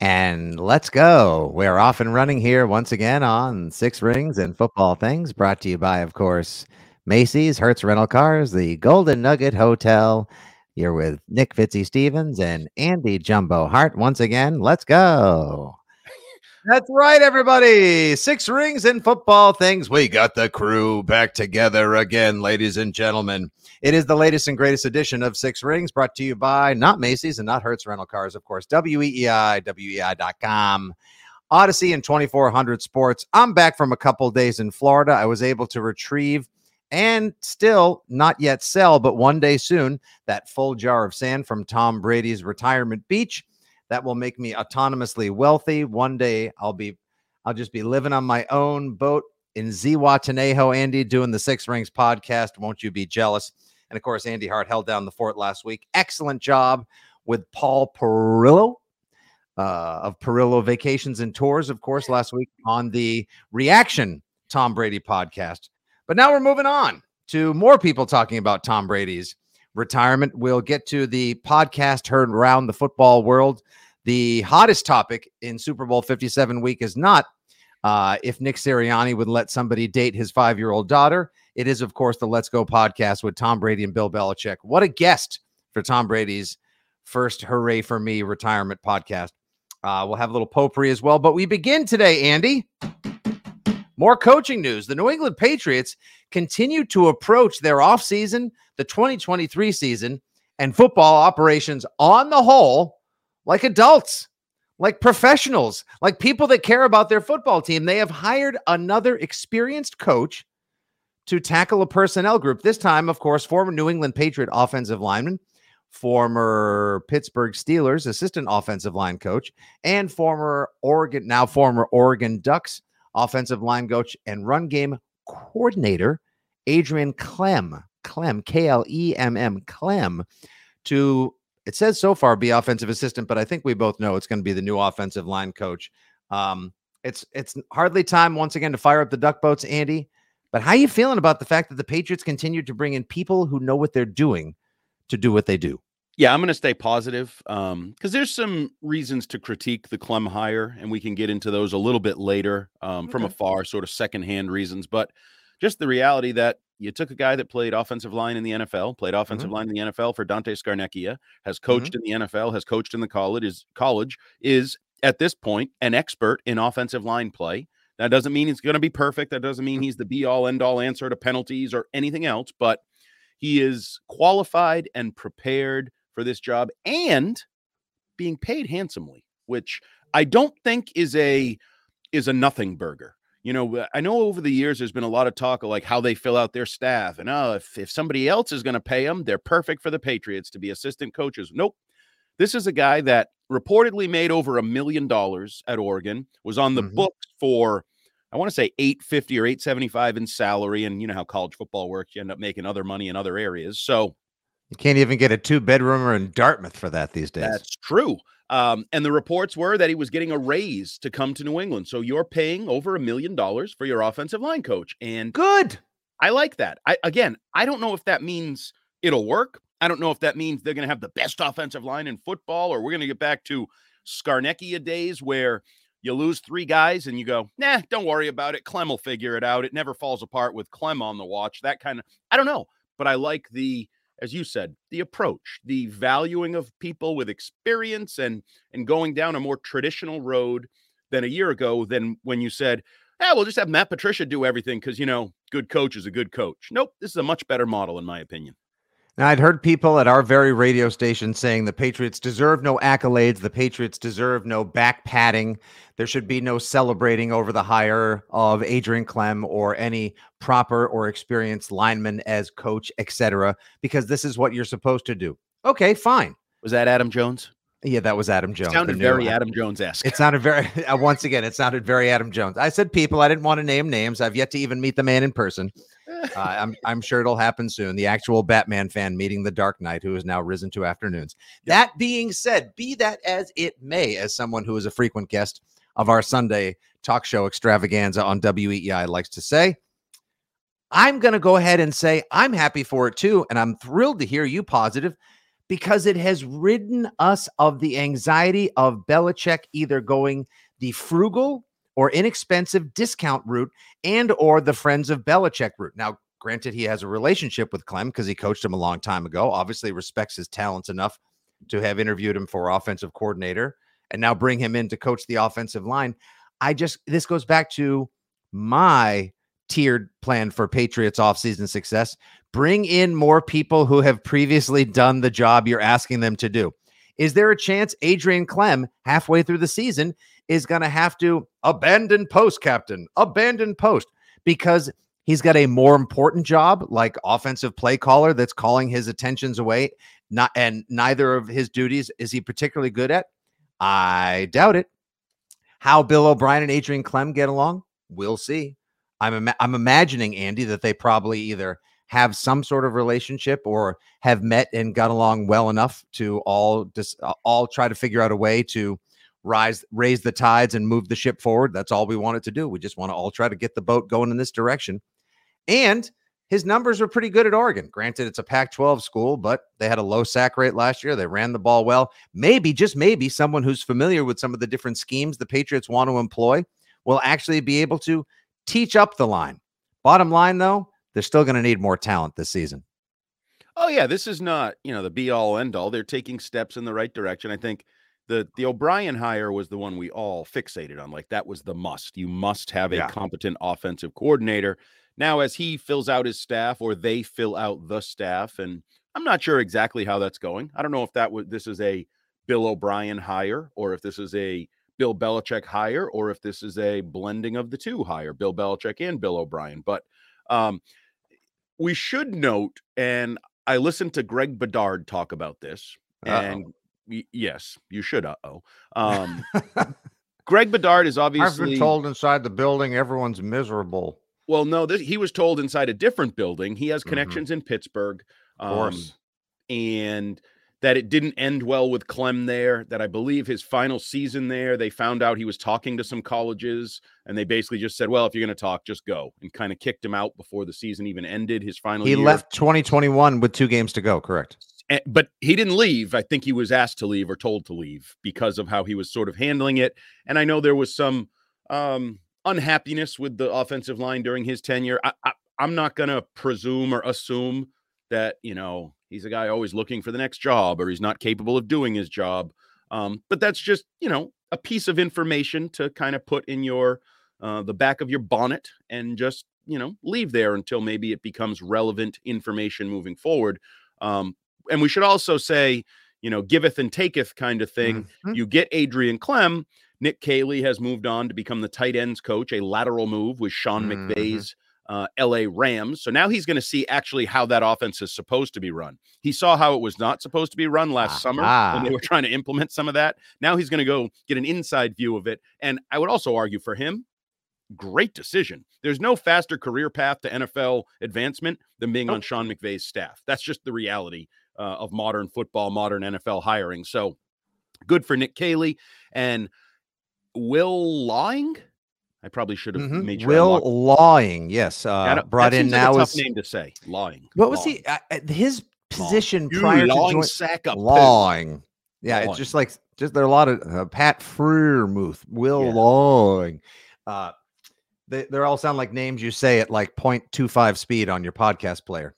And let's go. We're off and running here once again on Six Rings and Football Things, brought to you by, of course, Macy's, Hertz Rental Cars, the Golden Nugget Hotel. You're with Nick Fitzy Stevens and Andy Jumbo Hart. Once again, let's go. That's right, everybody. Six rings and football things. We got the crew back together again, ladies and gentlemen. It is the latest and greatest edition of Six Rings, brought to you by not Macy's and not Hertz Rental Cars, of course. WEEI, WEI.com, Audacy and 2400 Sports. I'm back from a couple days in Florida. I was able to retrieve and still not yet sell, but one day soon, that full jar of sand from Tom Brady's retirement beach that will make me autonomously wealthy. One day I'll be, I'll just be living on my own boat in Zihuatanejo, Andy, doing the Six Rings podcast. Won't you be jealous? And of course, Andy Hart held down the fort last week. Excellent job with Paul Perillo uh, of Perillo Vacations and Tours, of course, last week on the Reaction Tom Brady podcast. But now we're moving on to more people talking about Tom Brady's retirement. We'll get to the podcast heard around the football world. The hottest topic in Super Bowl 57 week is not uh, if Nick Sirianni would let somebody date his five year old daughter. It is, of course, the Let's Go podcast with Tom Brady and Bill Belichick. What a guest for Tom Brady's first Hooray for Me retirement podcast. Uh, we'll have a little potpourri as well. But we begin today, Andy. More coaching news. The New England Patriots continue to approach their offseason, the 2023 season, and football operations on the whole like adults, like professionals, like people that care about their football team. They have hired another experienced coach to tackle a personnel group. This time, of course, former New England Patriot offensive lineman, former Pittsburgh Steelers assistant offensive line coach, and former Oregon, now former Oregon Ducks offensive line coach and run game coordinator, Adrian Klemm, Klemm, K L E M M, Klemm, to it says so far be offensive assistant, but I think we both know it's going to be the new offensive line coach. Um, it's it's hardly time once again to fire up the duck boats, Andy. But how are you feeling about the fact that the Patriots continue to bring in people who know what they're doing to do what they do? Yeah, I'm going to stay positive because um, there's some reasons to critique the Klemm hire, and we can get into those a little bit later um, okay. from afar, sort of secondhand reasons. But just the reality that you took a guy that played offensive line in the NFL, played offensive mm-hmm. line in the NFL for Dante Scarnecchia, has coached mm-hmm. in the NFL, has coached in the college, is college, is at this point an expert in offensive line play. That doesn't mean he's going to be perfect. That doesn't mean mm-hmm. he's the be all end all answer to penalties or anything else, but he is qualified and prepared for this job and being paid handsomely, which I don't think is a is a nothing burger. You know, uh, I know over the years there's been a lot of talk of like how they fill out their staff, and oh, if if somebody else is going to pay them, they're perfect for the Patriots to be assistant coaches. Nope, this is a guy that reportedly made over a million dollars at Oregon, was on the mm-hmm. books for I want to say 850 or 875 in salary. And you know how college football works, you end up making other money in other areas. So you can't even get a two bedroomer in Dartmouth for that these days. That's true. Um, and the reports were that he was getting a raise to come to New England. So you're paying over a million dollars for your offensive line coach. And good. I like that. I again, I don't know if that means it'll work. I don't know if that means they're going to have the best offensive line in football, or we're going to get back to Scarnecchia days where you lose three guys and you go, nah, don't worry about it. Klemm will figure it out. It never falls apart with Klemm on the watch. That kind of, I don't know, but I like the as you said, the approach, the valuing of people with experience and and going down a more traditional road than a year ago than when you said, "Yeah, we'll just have Matt Patricia do everything because you know, good coach is a good coach." Nope, this is a much better model in my opinion. Now, I'd heard people at our very radio station saying the Patriots deserve no accolades. The Patriots deserve no back patting. There should be no celebrating over the hire of Adrian Klemm or any proper or experienced lineman as coach, etc., because this is what you're supposed to do. Okay, fine. Was that Adam Jones? Yeah, that was Adam Jones. It sounded very Adam Jones esque. It sounded very, once again, it sounded very Adam Jones. I said people, I didn't want to name names. I've yet to even meet the man in person. Uh, I'm, I'm sure it'll happen soon. The actual Batman fan meeting the Dark Knight, who has now risen to afternoons. That being said, be that as it may, as someone who is a frequent guest of our Sunday talk show extravaganza on WEEI likes to say, I'm going to go ahead and say I'm happy for it too. And I'm thrilled to hear you positive because it has ridden us of the anxiety of Belichick either going the frugal or inexpensive discount route and or the friends of Belichick route. Now, granted, he has a relationship with Klemm because he coached him a long time ago. Obviously, respects his talents enough to have interviewed him for offensive coordinator and now bring him in to coach the offensive line. I just this goes back to my tiered plan for Patriots offseason success. Bring in more people who have previously done the job you're asking them to do. Is there a chance Adrian Klemm, halfway through the season is going to have to abandon post captain, abandon post because he's got a more important job like offensive play caller that's calling his attentions away not and neither of his duties is he particularly good at? I doubt it. How bill o'brien and adrian Klemm get along? We'll see. I'm i'm imagining andy that they probably either have some sort of relationship or have met and got along well enough to all just all try to figure out a way to rise raise the tides and move the ship forward that's all we wanted to do we just want to all try to get the boat going in this direction and his numbers were pretty good at Oregon. Granted, it's a Pac 12 school, but they had a low sack rate last year. They ran the ball well. Maybe, just maybe, someone who's familiar with some of the different schemes the Patriots want to employ will actually be able to teach up the line. Bottom line, though, they're still going to need more talent this season. Oh, yeah. This is not, you know, the be all end all. They're taking steps in the right direction. I think the the O'Brien hire was the one we all fixated on. Like that was the must. You must have a Yeah. competent offensive coordinator. Now, as he fills out his staff or they fill out the staff, and I'm not sure exactly how that's going. I don't know if that was this is a Bill O'Brien hire or if this is a Bill Belichick hire or if this is a blending of the two hire, Bill Belichick and Bill O'Brien. But um, we should note, and I listened to Greg Bedard talk about this, Uh-oh. and y- yes, you should. Uh oh. Um, Greg Bedard is obviously I've been told inside the building everyone's miserable. well, no, this, he was told inside a different building. He has Mhm. connections in Pittsburgh. Of course. and that it didn't end well with Klemm there. That I believe his final season there, they found out he was talking to some colleges, and they basically just said, "Well, if you're going to talk, just go," and kind of kicked him out before the season even ended. His final He year. left 2021 with two games to go, correct? Eh, but he didn't leave. I think he was asked to leave or told to leave because of how he was sort of handling it. And I know there was some um, unhappiness with the offensive line during his tenure. I, I, I'm not going to presume or assume that you know he's a guy always looking for the next job or he's not capable of doing his job. Um, but that's just you know a piece of information to kind of put in your uh, the back of your bonnet and just you know leave there until maybe it becomes relevant information moving forward. Um, and we should also say, you know, giveth and taketh kind of thing. Mhm. You get Adrian Klemm. Nick Caley has moved on to become the tight ends coach, a lateral move with Sean Mhm. McVay's uh, LA Rams. So now he's going to see actually how that offense is supposed to be run. He saw how it was not supposed to be run last summer when they were trying to implement some of that. Now he's going to go get an inside view of it. And I would also argue for him, great decision. There's no faster career path to NFL advancement than being on Sean McVay's staff. That's just the reality uh, of modern football, modern NFL hiring. So good for Nick Caley and Will Lawing. I probably should have Mhm. made sure. Will Lawing, yes, uh, brought in like now a tough is name to say. Lawing. what was he? Uh, uh, his position prior to joining sack poo. Lawing. Yeah, it's just like just there are a lot of uh, Pat Freiermuth, Will Yeah. Lawing. Uh, they they all sound like names you say at like 0.25 speed on your podcast player.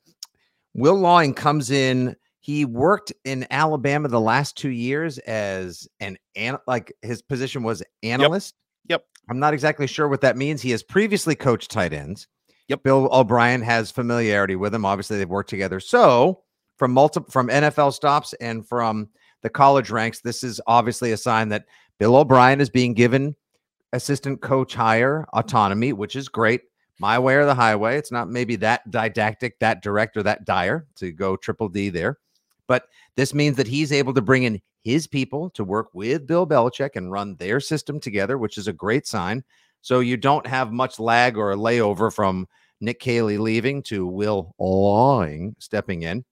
Will Lawing comes in. He worked in Alabama the last two years as an, an like his position was analyst. Yep. I'm not exactly sure what that means. He has previously coached tight ends. Yep. Bill O'Brien has familiarity with him. Obviously, they've worked together. So from multiple from NFL stops and from the college ranks, this is obviously a sign that Bill O'Brien is being given assistant coach hire autonomy, which is great. My way or the highway. It's not maybe that didactic, that direct, or that dire to go triple D there. But this means that he's able to bring in his people to work with Bill Belichick and run their system together, which is a great sign. So you don't have much lag or a layover from Nick Caley leaving to Will Lawing stepping in.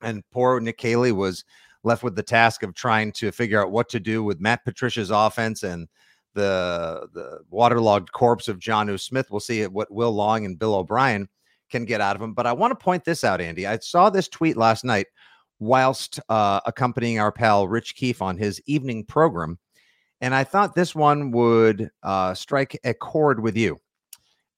And poor Nick Caley was left with the task of trying to figure out what to do with Matt Patricia's offense and the the waterlogged corpse of Jonnu Smith. We'll see what Will Lawing and Bill O'Brien can get out of him. But I want to point this out, Andy. I saw this tweet last night whilst uh, accompanying our pal Rich Keefe on his evening program. And I thought this one would uh, strike a chord with you.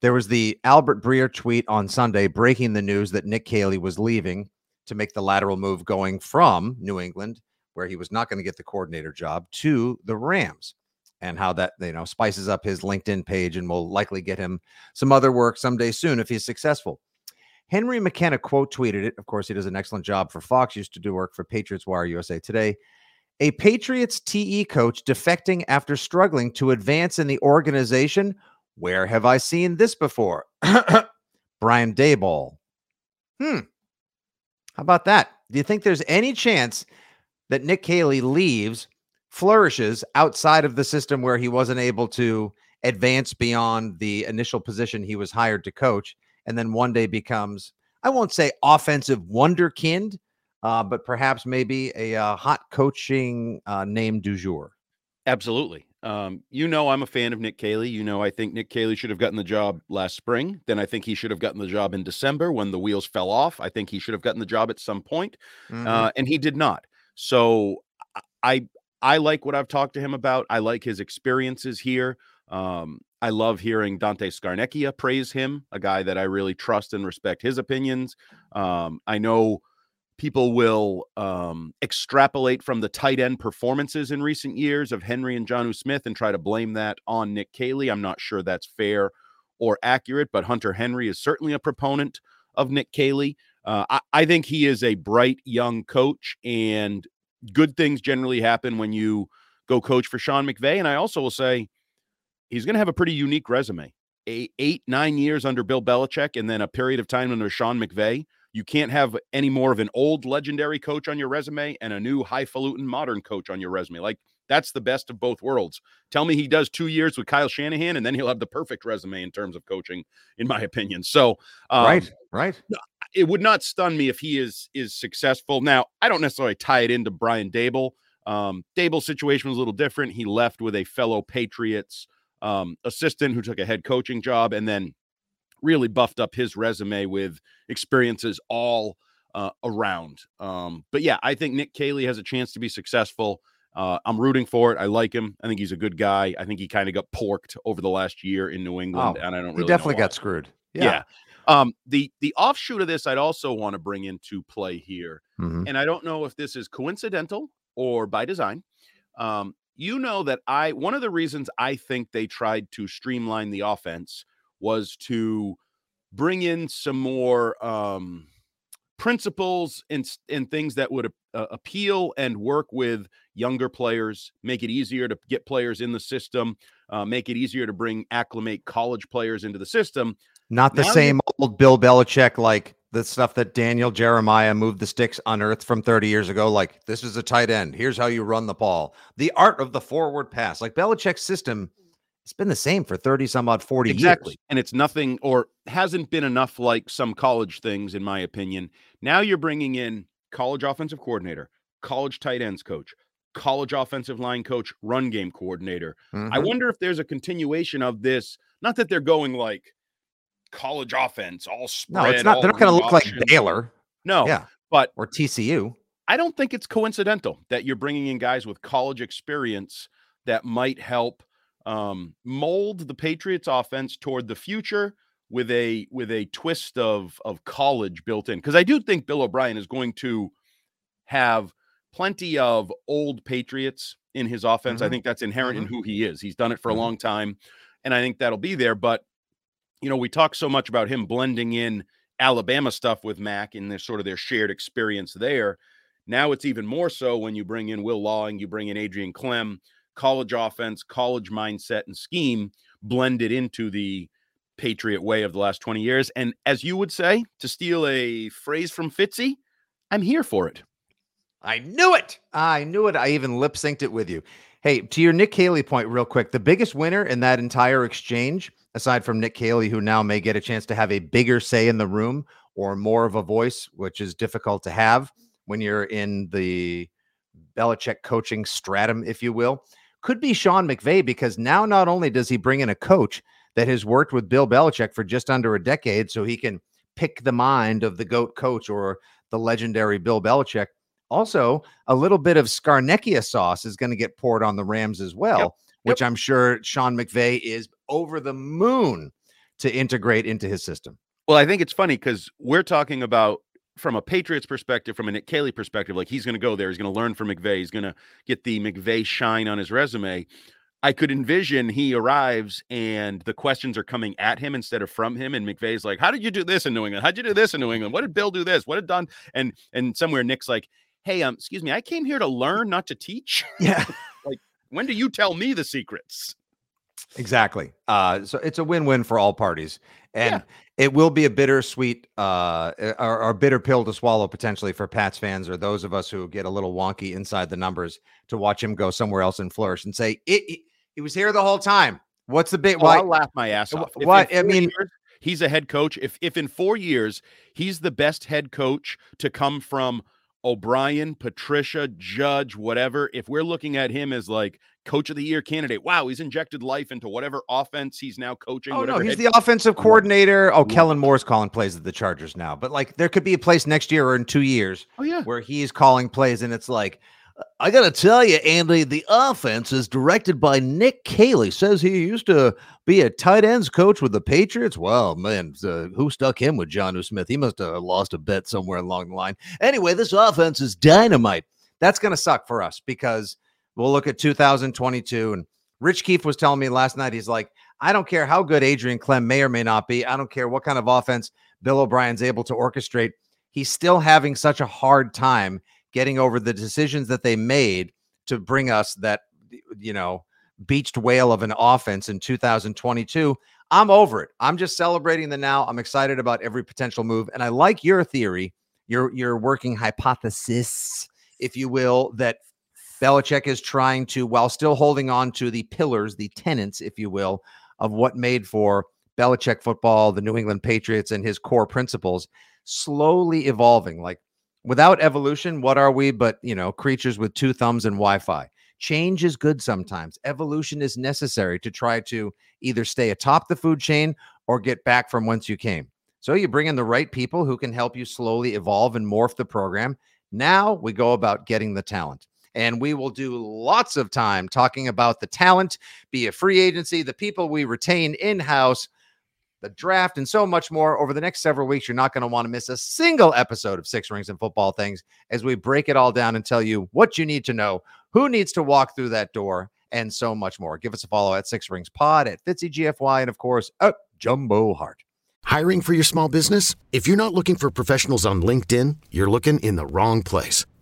There was the Albert Breer tweet on Sunday breaking the news that Nick Caley was leaving to make the lateral move going from New England, where he was not going to get the coordinator job, to the Rams and how that you know spices up his LinkedIn page and will likely get him some other work someday soon if he's successful. Henry McKenna quote tweeted it. Of course, he does an excellent job for Fox. Used to do work for Patriots Wire USA Today. A Patriots TE coach defecting after struggling to advance in the organization. Where have I seen this before? Brian Daboll. Hmm. How about that? Do you think there's any chance that Nick Caley leaves flourishes outside of the system where he wasn't able to advance beyond the initial position he was hired to coach and then one day becomes i won't say offensive wonderkind uh, but perhaps maybe a uh, hot coaching uh, name du jour absolutely um, you know i'm a fan of nick caley you know i think nick caley should have gotten the job last spring then i think he should have gotten the job in december when the wheels fell off i think he should have gotten the job at some point mm-hmm. Uh, and he did not so I I like what I've talked to him about. I like his experiences here. Um, I love hearing Dante Scarnecchia praise him, a guy that I really trust and respect his opinions. Um, I know people will um, extrapolate from the tight end performances in recent years of Henry and Jonnu Smith and try to blame that on Nick Caley. I'm not sure that's fair or accurate, but Hunter Henry is certainly a proponent of Nick Caley. Uh, I, I think he is a bright young coach, and good things generally happen when you go coach for Sean McVay. And I also will say he's going to have a pretty unique resume. A, eight, nine years under Bill Belichick, and then a period of time under Sean McVay. You can't have any more of an old legendary coach on your resume and a new highfalutin modern coach on your resume. Like that's the best of both worlds. Tell me he does two years with Kyle Shanahan, and then he'll have the perfect resume in terms of coaching, in my opinion. So, um, right, right it would not stun me if he is is successful. Now, I don't necessarily tie it into Brian Daboll. Um, Daboll's situation was a little different. He left with a fellow Patriots um, assistant who took a head coaching job and then really buffed up his resume with experiences all uh, around. Um, but yeah, I think Nick Caley has a chance to be successful. Uh, I'm rooting for it. I like him. I think he's a good guy. I think he kind of got porked over the last year in New England, oh, and I don't really. He definitely got screwed. Yeah. yeah. Um, the the offshoot of this, I'd also want to bring into play here, mm-hmm. and I don't know if this is coincidental or by design. Um, you know that I one of the reasons I think they tried to streamline the offense was to bring in some more um, principles and and things that would uh, appeal and work with younger players, make it easier to get players in the system, uh, make it easier to bring acclimate college players into the system. Not the now same old Bill Belichick, like the stuff that Daniel Jeremiah moved the sticks unearthed from 30 years ago. Like, this is a tight end. Here's how you run the ball. The art of the forward pass. Like Belichick's system, it's been the same for 30 some odd 40 exactly. years. And it's nothing or hasn't been enough like some college things, in my opinion. Now you're bringing in college offensive coordinator, college tight ends coach, college offensive line coach, run game coordinator. Mm-hmm. I wonder if there's a continuation of this. Not that they're going like, college offense, all spread. No, it's not. They're not going to look like Baylor. No, yeah, but or TCU. I don't think it's coincidental that you're bringing in guys with college experience that might help um, mold the Patriots offense toward the future with a with a twist of of college built in because I do think Bill O'Brien is going to have plenty of old Patriots in his offense. Mm-hmm. I think that's inherent mm-hmm. in who he is. He's done it for mm-hmm. a long time, and I think that'll be there. But you know, we talk so much about him blending in Alabama stuff with Mac in their sort of their shared experience there. Now it's even more so when you bring in Will Lawing, you bring in Adrian Klemm, college offense, college mindset and scheme blended into the Patriot way of the last 20 years. And as you would say, to steal a phrase from Fitzy, I'm here for it. I knew it. I knew it. I even lip synced it with you. Hey, to your Nick Caley point, real quick, the biggest winner in that entire exchange, aside from Nick Caley, who now may get a chance to have a bigger say in the room or more of a voice, which is difficult to have when you're in the Belichick coaching stratum, if you will, could be Sean McVay because now not only does he bring in a coach that has worked with Bill Belichick for just under a decade, so he can pick the mind of the GOAT coach or the legendary Bill Belichick. Also, a little bit of Scarnecchia sauce is going to get poured on the Rams as well, yep. which yep. I'm sure Sean McVay is over the moon to integrate into his system. Well, I think it's funny because we're talking about from a Patriots perspective, from a Nick Caley perspective, like he's going to go there, he's going to learn from McVay, he's going to get the McVay shine on his resume. I could envision he arrives and the questions are coming at him instead of from him. And McVay's like, "How did you do this in New England? How'd you do this in New England? What did Bill do this? What did Don?" And and somewhere Nick's like, "Hey, um, excuse me, I came here to learn, not to teach." Yeah. like, when do you tell me the secrets? Exactly. Uh, so it's a win-win for all parties, and yeah. it will be a bittersweet uh, or, or bitter pill to swallow potentially for Pats fans or those of us who get a little wonky inside the numbers to watch him go somewhere else and flourish and say it, it he was here the whole time. What's the big? Oh, why? I'll laugh my ass off. What I mean, years, he's a head coach. If if in four years he's the best head coach to come from O'Brien, Patricia, Judge, whatever. If we're looking at him as like coach of the year candidate, wow, he's injected life into whatever offense he's now coaching. Oh no, he's the offensive coordinator. Oh, Kellen Moore's calling plays at the Chargers now, but like there could be a place next year or in two years. Oh yeah, where he's calling plays, and it's like I got to tell you, Andy, the offense is directed by Nick Caley. Says he used to be a tight ends coach with the Patriots. Well, man, uh, who stuck him with Jonnu Smith? He must have lost a bet somewhere along the line. Anyway, this offense is dynamite. That's going to suck for us because we'll look at 2022. And Rich Keefe was telling me last night, he's like, I don't care how good Adrian Klemm may or may not be. I don't care what kind of offense Bill O'Brien's able to orchestrate. He's still having such a hard time getting over the decisions that they made to bring us that you know beached whale of an offense in 2022 i'm over it i'm just celebrating the now i'm excited about every potential move and i like your theory your your working hypothesis if you will that Belichick is trying to while still holding on to the pillars the tenants if you will of what made for Belichick football the New England Patriots and his core principles slowly evolving like Without evolution, what are we but, you know, creatures with two thumbs and Wi Fi? Change is good sometimes. Evolution is necessary to try to either stay atop the food chain or get back from whence you came. So you bring in the right people who can help you slowly evolve and morph the program. Now we go about getting the talent. And we will do lots of time talking about the talent, be a free agency, the people we retain in house the draft, and so much more over the next several weeks. You're not going to want to miss a single episode of Six Rings and Football Things as we break it all down and tell you what you need to know, who needs to walk through that door, and so much more. Give us a follow at Six Rings Pod, at Fitzy GFY, and of course, at Jumbo Hart. Hiring for your small business? If you're not looking for professionals on LinkedIn, you're looking in the wrong place.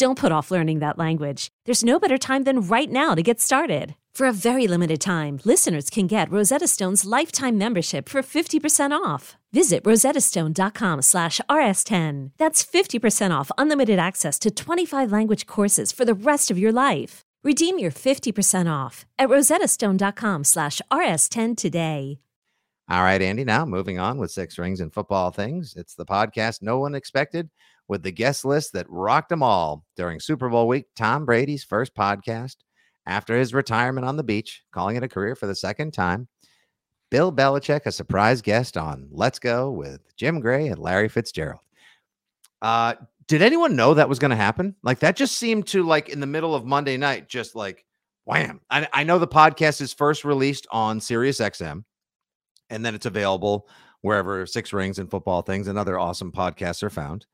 Don't put off learning that language. There's no better time than right now to get started. For a very limited time, listeners can get Rosetta Stone's lifetime membership for 50% off. Visit rosettastone.com slash rs10. That's 50% off unlimited access to 25 language courses for the rest of your life. Redeem your 50% off at rosettastone.com slash rs10 today. All right, Andy. Now moving on with six rings and football things. It's the podcast no one expected with the guest list that rocked them all during Super Bowl week. Tom Brady's first podcast after his retirement on the beach, calling it a career for the second time. Bill Belichick, a surprise guest on Let's Go with Jim Gray and Larry Fitzgerald. Uh, did anyone know that was going to happen? Like that just seemed to like in the middle of Monday night, just like wham. I, I know the podcast is first released on Sirius XM, and then it's available wherever Six Rings and Football Things and other awesome podcasts are found.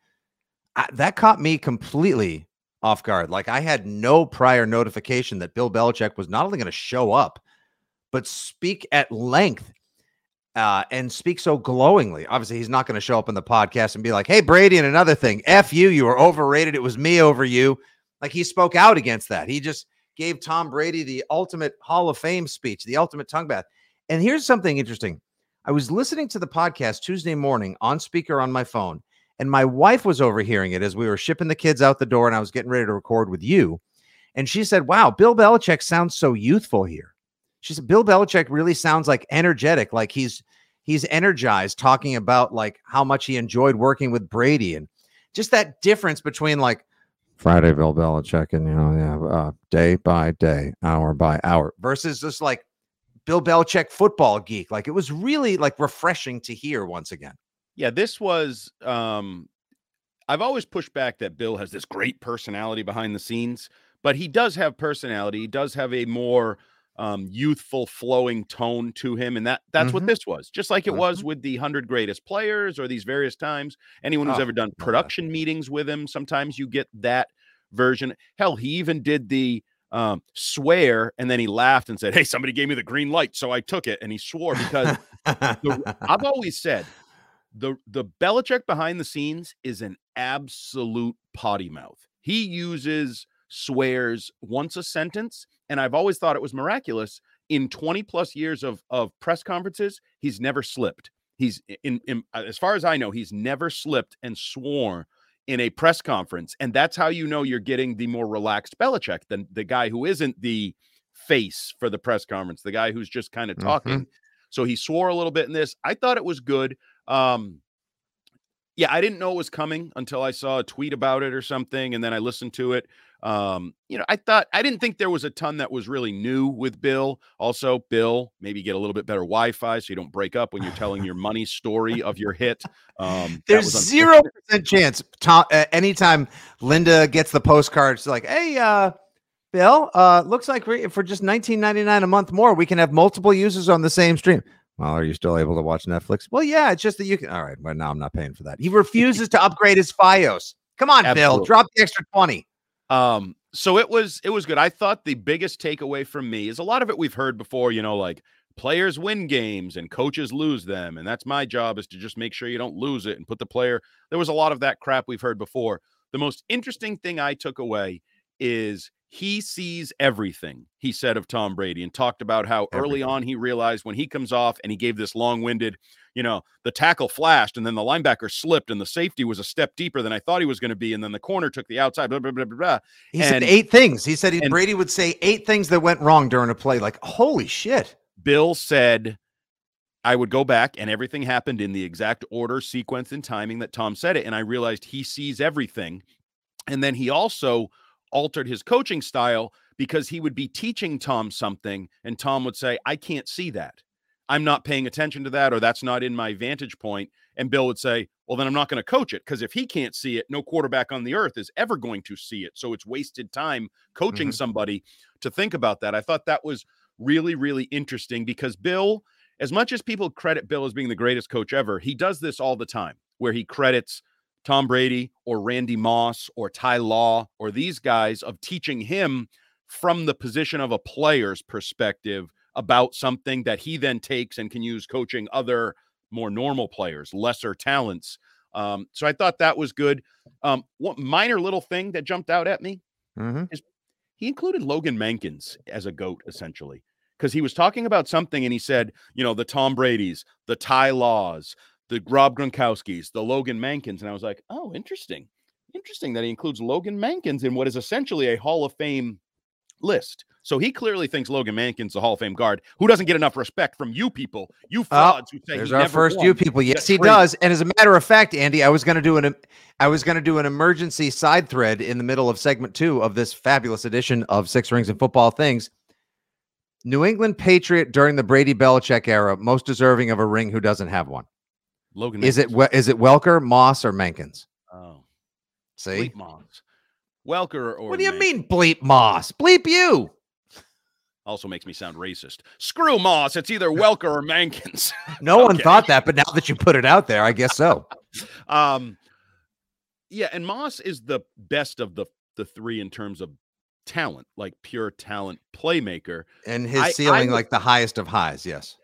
That caught me completely off guard. Like I had no prior notification that Bill Belichick was not only going to show up, but speak at length uh, and speak so glowingly. Obviously, he's not going to show up in the podcast and be like, "Hey, Brady," and another thing, "F you, you were overrated. It was me over you." Like he spoke out against that. He just gave Tom Brady the ultimate Hall of Fame speech, the ultimate tongue bath. And here's something interesting. I was listening to the podcast Tuesday morning on speaker on my phone, and my wife was overhearing it as we were shipping the kids out the door and I was getting ready to record with you. And she said, Wow, Bill Belichick sounds so youthful here. She said, Bill Belichick really sounds like energetic, like he's he's energized talking about like how much he enjoyed working with Brady and just that difference between like Friday Bill Belichick and you know, yeah, uh, day by day, hour by hour versus just like Bill Belichick football geek. Like it was really like refreshing to hear once again. Yeah, this was um I've always pushed back that Bill has this great personality behind the scenes, but he does have personality. He does have a more um, youthful, flowing tone to him, and that that's mm-hmm. what this was. Just like it mm-hmm. was with the hundred greatest players or these various times. Anyone who's oh, ever done production meetings with him, sometimes you get that version. Hell, he even did the um, swear, and then he laughed and said, "Hey, somebody gave me the green light, so I took it." And he swore because the, I've always said the the Belichick behind the scenes is an absolute potty mouth. He uses swears once a sentence, and I've always thought it was miraculous. In 20 plus years of of press conferences, he's never slipped. He's in, in as far as I know, he's never slipped and swore in a press conference, and that's how you know you're getting the more relaxed Belichick than the guy who isn't the face for the press conference, the guy who's just kind of talking. Mm-hmm. So he swore a little bit in this. I thought it was good. Um, yeah, I didn't know it was coming until I saw a tweet about it or something, and then I listened to it. Um, you know, I thought I didn't think there was a ton that was really new with Bill. Also, Bill, maybe get a little bit better Wi-Fi so you don't break up when you're telling your money story of your hit. Um, There's zero percent chance. Tom, uh, anytime Linda gets the postcard, she's like, "Hey, uh, Bill, uh, looks like for just 19.99 a month more, we can have multiple users on the same stream." Well, are you still able to watch Netflix? Well, yeah, it's just that you can. All right, well, now I'm not paying for that. He refuses to upgrade his FiOS. Come on, Absolutely. Bill, drop the extra 20. Um, so it was it was good. I thought the biggest takeaway from me is a lot of it we've heard before, you know, like players win games and coaches lose them. And that's my job is to just make sure you don't lose it and put the player. There was a lot of that crap we've heard before. The most interesting thing I took away is he sees everything, he said of Tom Brady, and talked about how everything. early on he realized when he comes off and he gave this long winded, you know, the tackle flashed and then the linebacker slipped and the safety was a step deeper than I thought he was going to be. And then the corner took the outside, blah, blah, blah, blah, blah. He and, said eight things. He said he, and, Brady would say eight things that went wrong during a play. Like, holy shit. Bill said, I would go back and everything happened in the exact order, sequence, and timing that Tom said it. And I realized he sees everything. And then he also altered his coaching style because he would be teaching Tom something and Tom would say, I can't see that. I'm not paying attention to that, or that's not in my vantage point. And Bill would say, Well, then I'm not going to coach it because if he can't see it, no quarterback on the earth is ever going to see it. So it's wasted time coaching Mhm. somebody to think about that. I thought that was really, really interesting because Bill, as much as people credit Bill as being the greatest coach ever, he does this all the time where he credits Tom Brady or Randy Moss or Ty Law or these guys of teaching him from the position of a player's perspective about something that he then takes and can use coaching other more normal players, lesser talents. Um, so I thought that was good. Um, one minor little thing that jumped out at me hmm he included Logan Mankins as a goat essentially because he was talking about something and he said, you know, the Tom Brady's, the Ty Laws, the Rob Gronkowski's, the Logan Mankins, and I was like, oh, interesting, interesting that he includes Logan Mankins in what is essentially a Hall of Fame list. So he clearly thinks Logan Mankin's a Hall of Fame guard who doesn't get enough respect from you people, you oh, frauds who say Oh, There's he our first you people. Yes, he does. And as a matter of fact, Andy, I was going to do an I was going to do an emergency side thread in the middle of segment two of this fabulous edition of Six Rings and Football Things. New England Patriot during the Brady Belichick era, most deserving of a ring who doesn't have one. Logan Is it Mankins. Is it Welker, Moss, or Mankins? Oh, See, bleep Moss. Welker or what do you Mankins. mean bleep Moss? Bleep you. Also makes me sound racist. Screw Moss. It's either Welker or Mankins. No one thought that, but now that you put it out there, I guess so. um, yeah, and Moss is the best of the the three in terms of talent, like pure talent playmaker. And his I- I ceiling, would- like the highest of highs. Yes.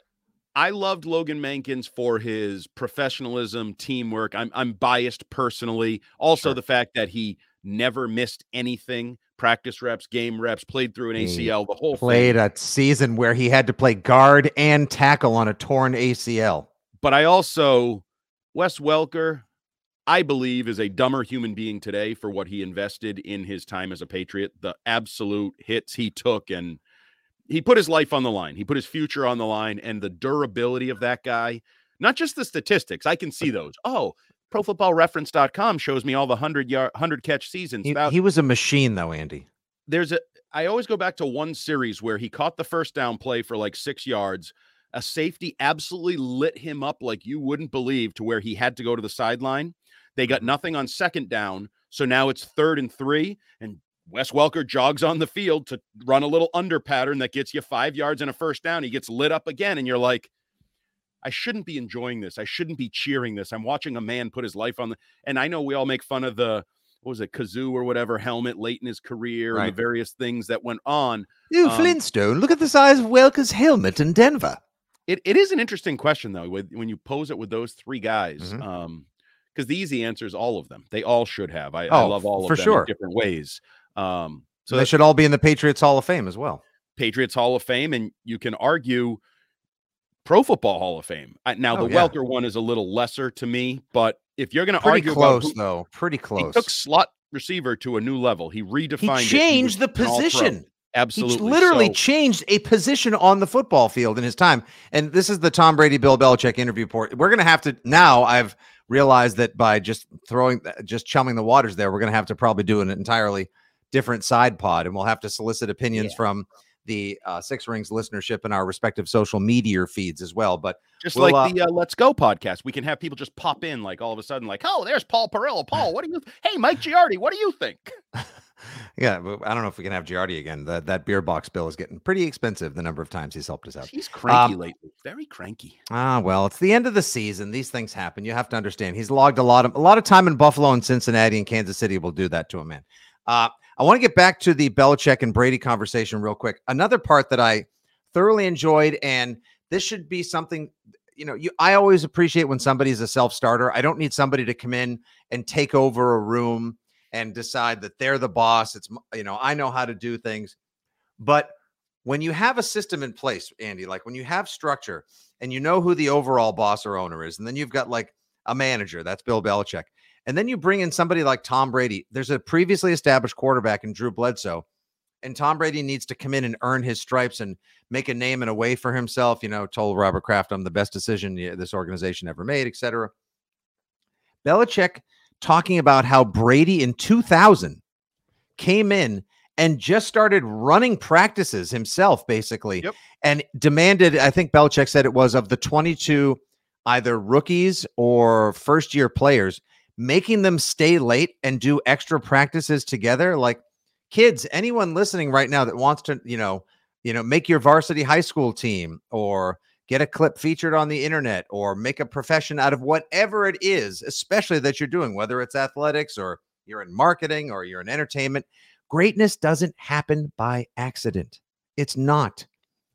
I loved Logan Mankins for his professionalism, teamwork. I'm I'm biased personally. Also, Sure. the fact that he never missed anything, practice reps, game reps, played through an ACL, the whole Played thing. a season where he had to play guard and tackle on a torn ACL. But I also Wes Welker, I believe, is a dumber human being today for what he invested in his time as a Patriot. The absolute hits he took and he put his life on the line. He put his future on the line and the durability of that guy, not just the statistics. I can see those. Oh, profootballreference.com shows me all the 100 yard 100 catch seasons. He, About- he was a machine, though, Andy. there's a I always go back to one series where he caught the first down play for like 6 yards. A safety absolutely lit him up like you wouldn't believe to where he had to go to the sideline. They got mm-hmm. nothing on second down, so now it's third and 3 and Wes Welker jogs on the field to run a little under pattern that gets you 5 yards and a first down. He gets lit up again and you're like I shouldn't be enjoying this. I shouldn't be cheering this. I'm watching a man put his life on the and I know we all make fun of the what was it, kazoo or whatever helmet late in his career and the various things that went on. You Um, Flintstone, look at the size of Welker's helmet in Denver. It it is an interesting question though, with when you pose it with those three guys. Mhm. Um, because the easy answer is all of them. They all should have. I, I Oh, love all of for them sure. in different ways. Um, So they should all be in the Patriots Hall of Fame as well. Patriots Hall of Fame, and you can argue Pro Football Hall of Fame. Now Oh, the yeah. Welker one is a little lesser to me, but if you're going to argue close, who, though. Pretty close. he took slot receiver to a new level. He redefined. He changed was the position. Absolutely, He literally So- changed a position on the football field in his time. And this is the Tom Brady, Bill Belichick interview port. We're going to have to now. I've realized that by just throwing, just chumming the waters there, we're going to have to probably do an entirely different side pod, and we'll have to solicit opinions from the uh, Six Rings listenership and our respective social media feeds as well. But Just We'll, like uh, the uh, Let's Go podcast, we can have people just pop in, like all of a sudden, like, oh, there's Paul Perillo. Paul, what do you? Hey, Mike Giardi, what do you think? yeah, I don't know if we can have Giardi again. That that beer box bill is getting pretty expensive. The number of times he's helped us out. He's cranky Um, lately, very cranky. Ah, well, it's the end of the season. These things happen. You have to understand. He's logged a lot of a lot of time in Buffalo and Cincinnati and Kansas City will do that to a man. Uh, I want to get back to the Belichick and Brady conversation real quick. Another part that I thoroughly enjoyed, and this should be something you know. You, I always appreciate when somebody's a self starter. I don't need somebody to come in and take over a room and decide that they're the boss. It's you know I know how to do things, but when you have a system in place, Andy, like when you have structure and you know who the overall boss or owner is, and then you've got like a manager, that's Bill Belichick, and then you bring in somebody like Tom Brady. There's a previously established quarterback in Drew Bledsoe, and Tom Brady needs to come in and earn his stripes and make a name and a way for himself. You know, told Robert Kraft, "I'm the best decision this organization ever made," etc. Belichick talking about how Brady in 2000 came in and just started running practices himself, basically, Yep. and demanded. I think Belichick said it was of the 22 either rookies or first year players, making them stay late and do extra practices together. Like kids, anyone listening right now that wants to, you know, you know, make your varsity high school team or get a clip featured on the internet or make a profession out of whatever it is, especially that you're doing, whether it's athletics or you're in marketing or you're in entertainment. Greatness doesn't happen by accident. It's not.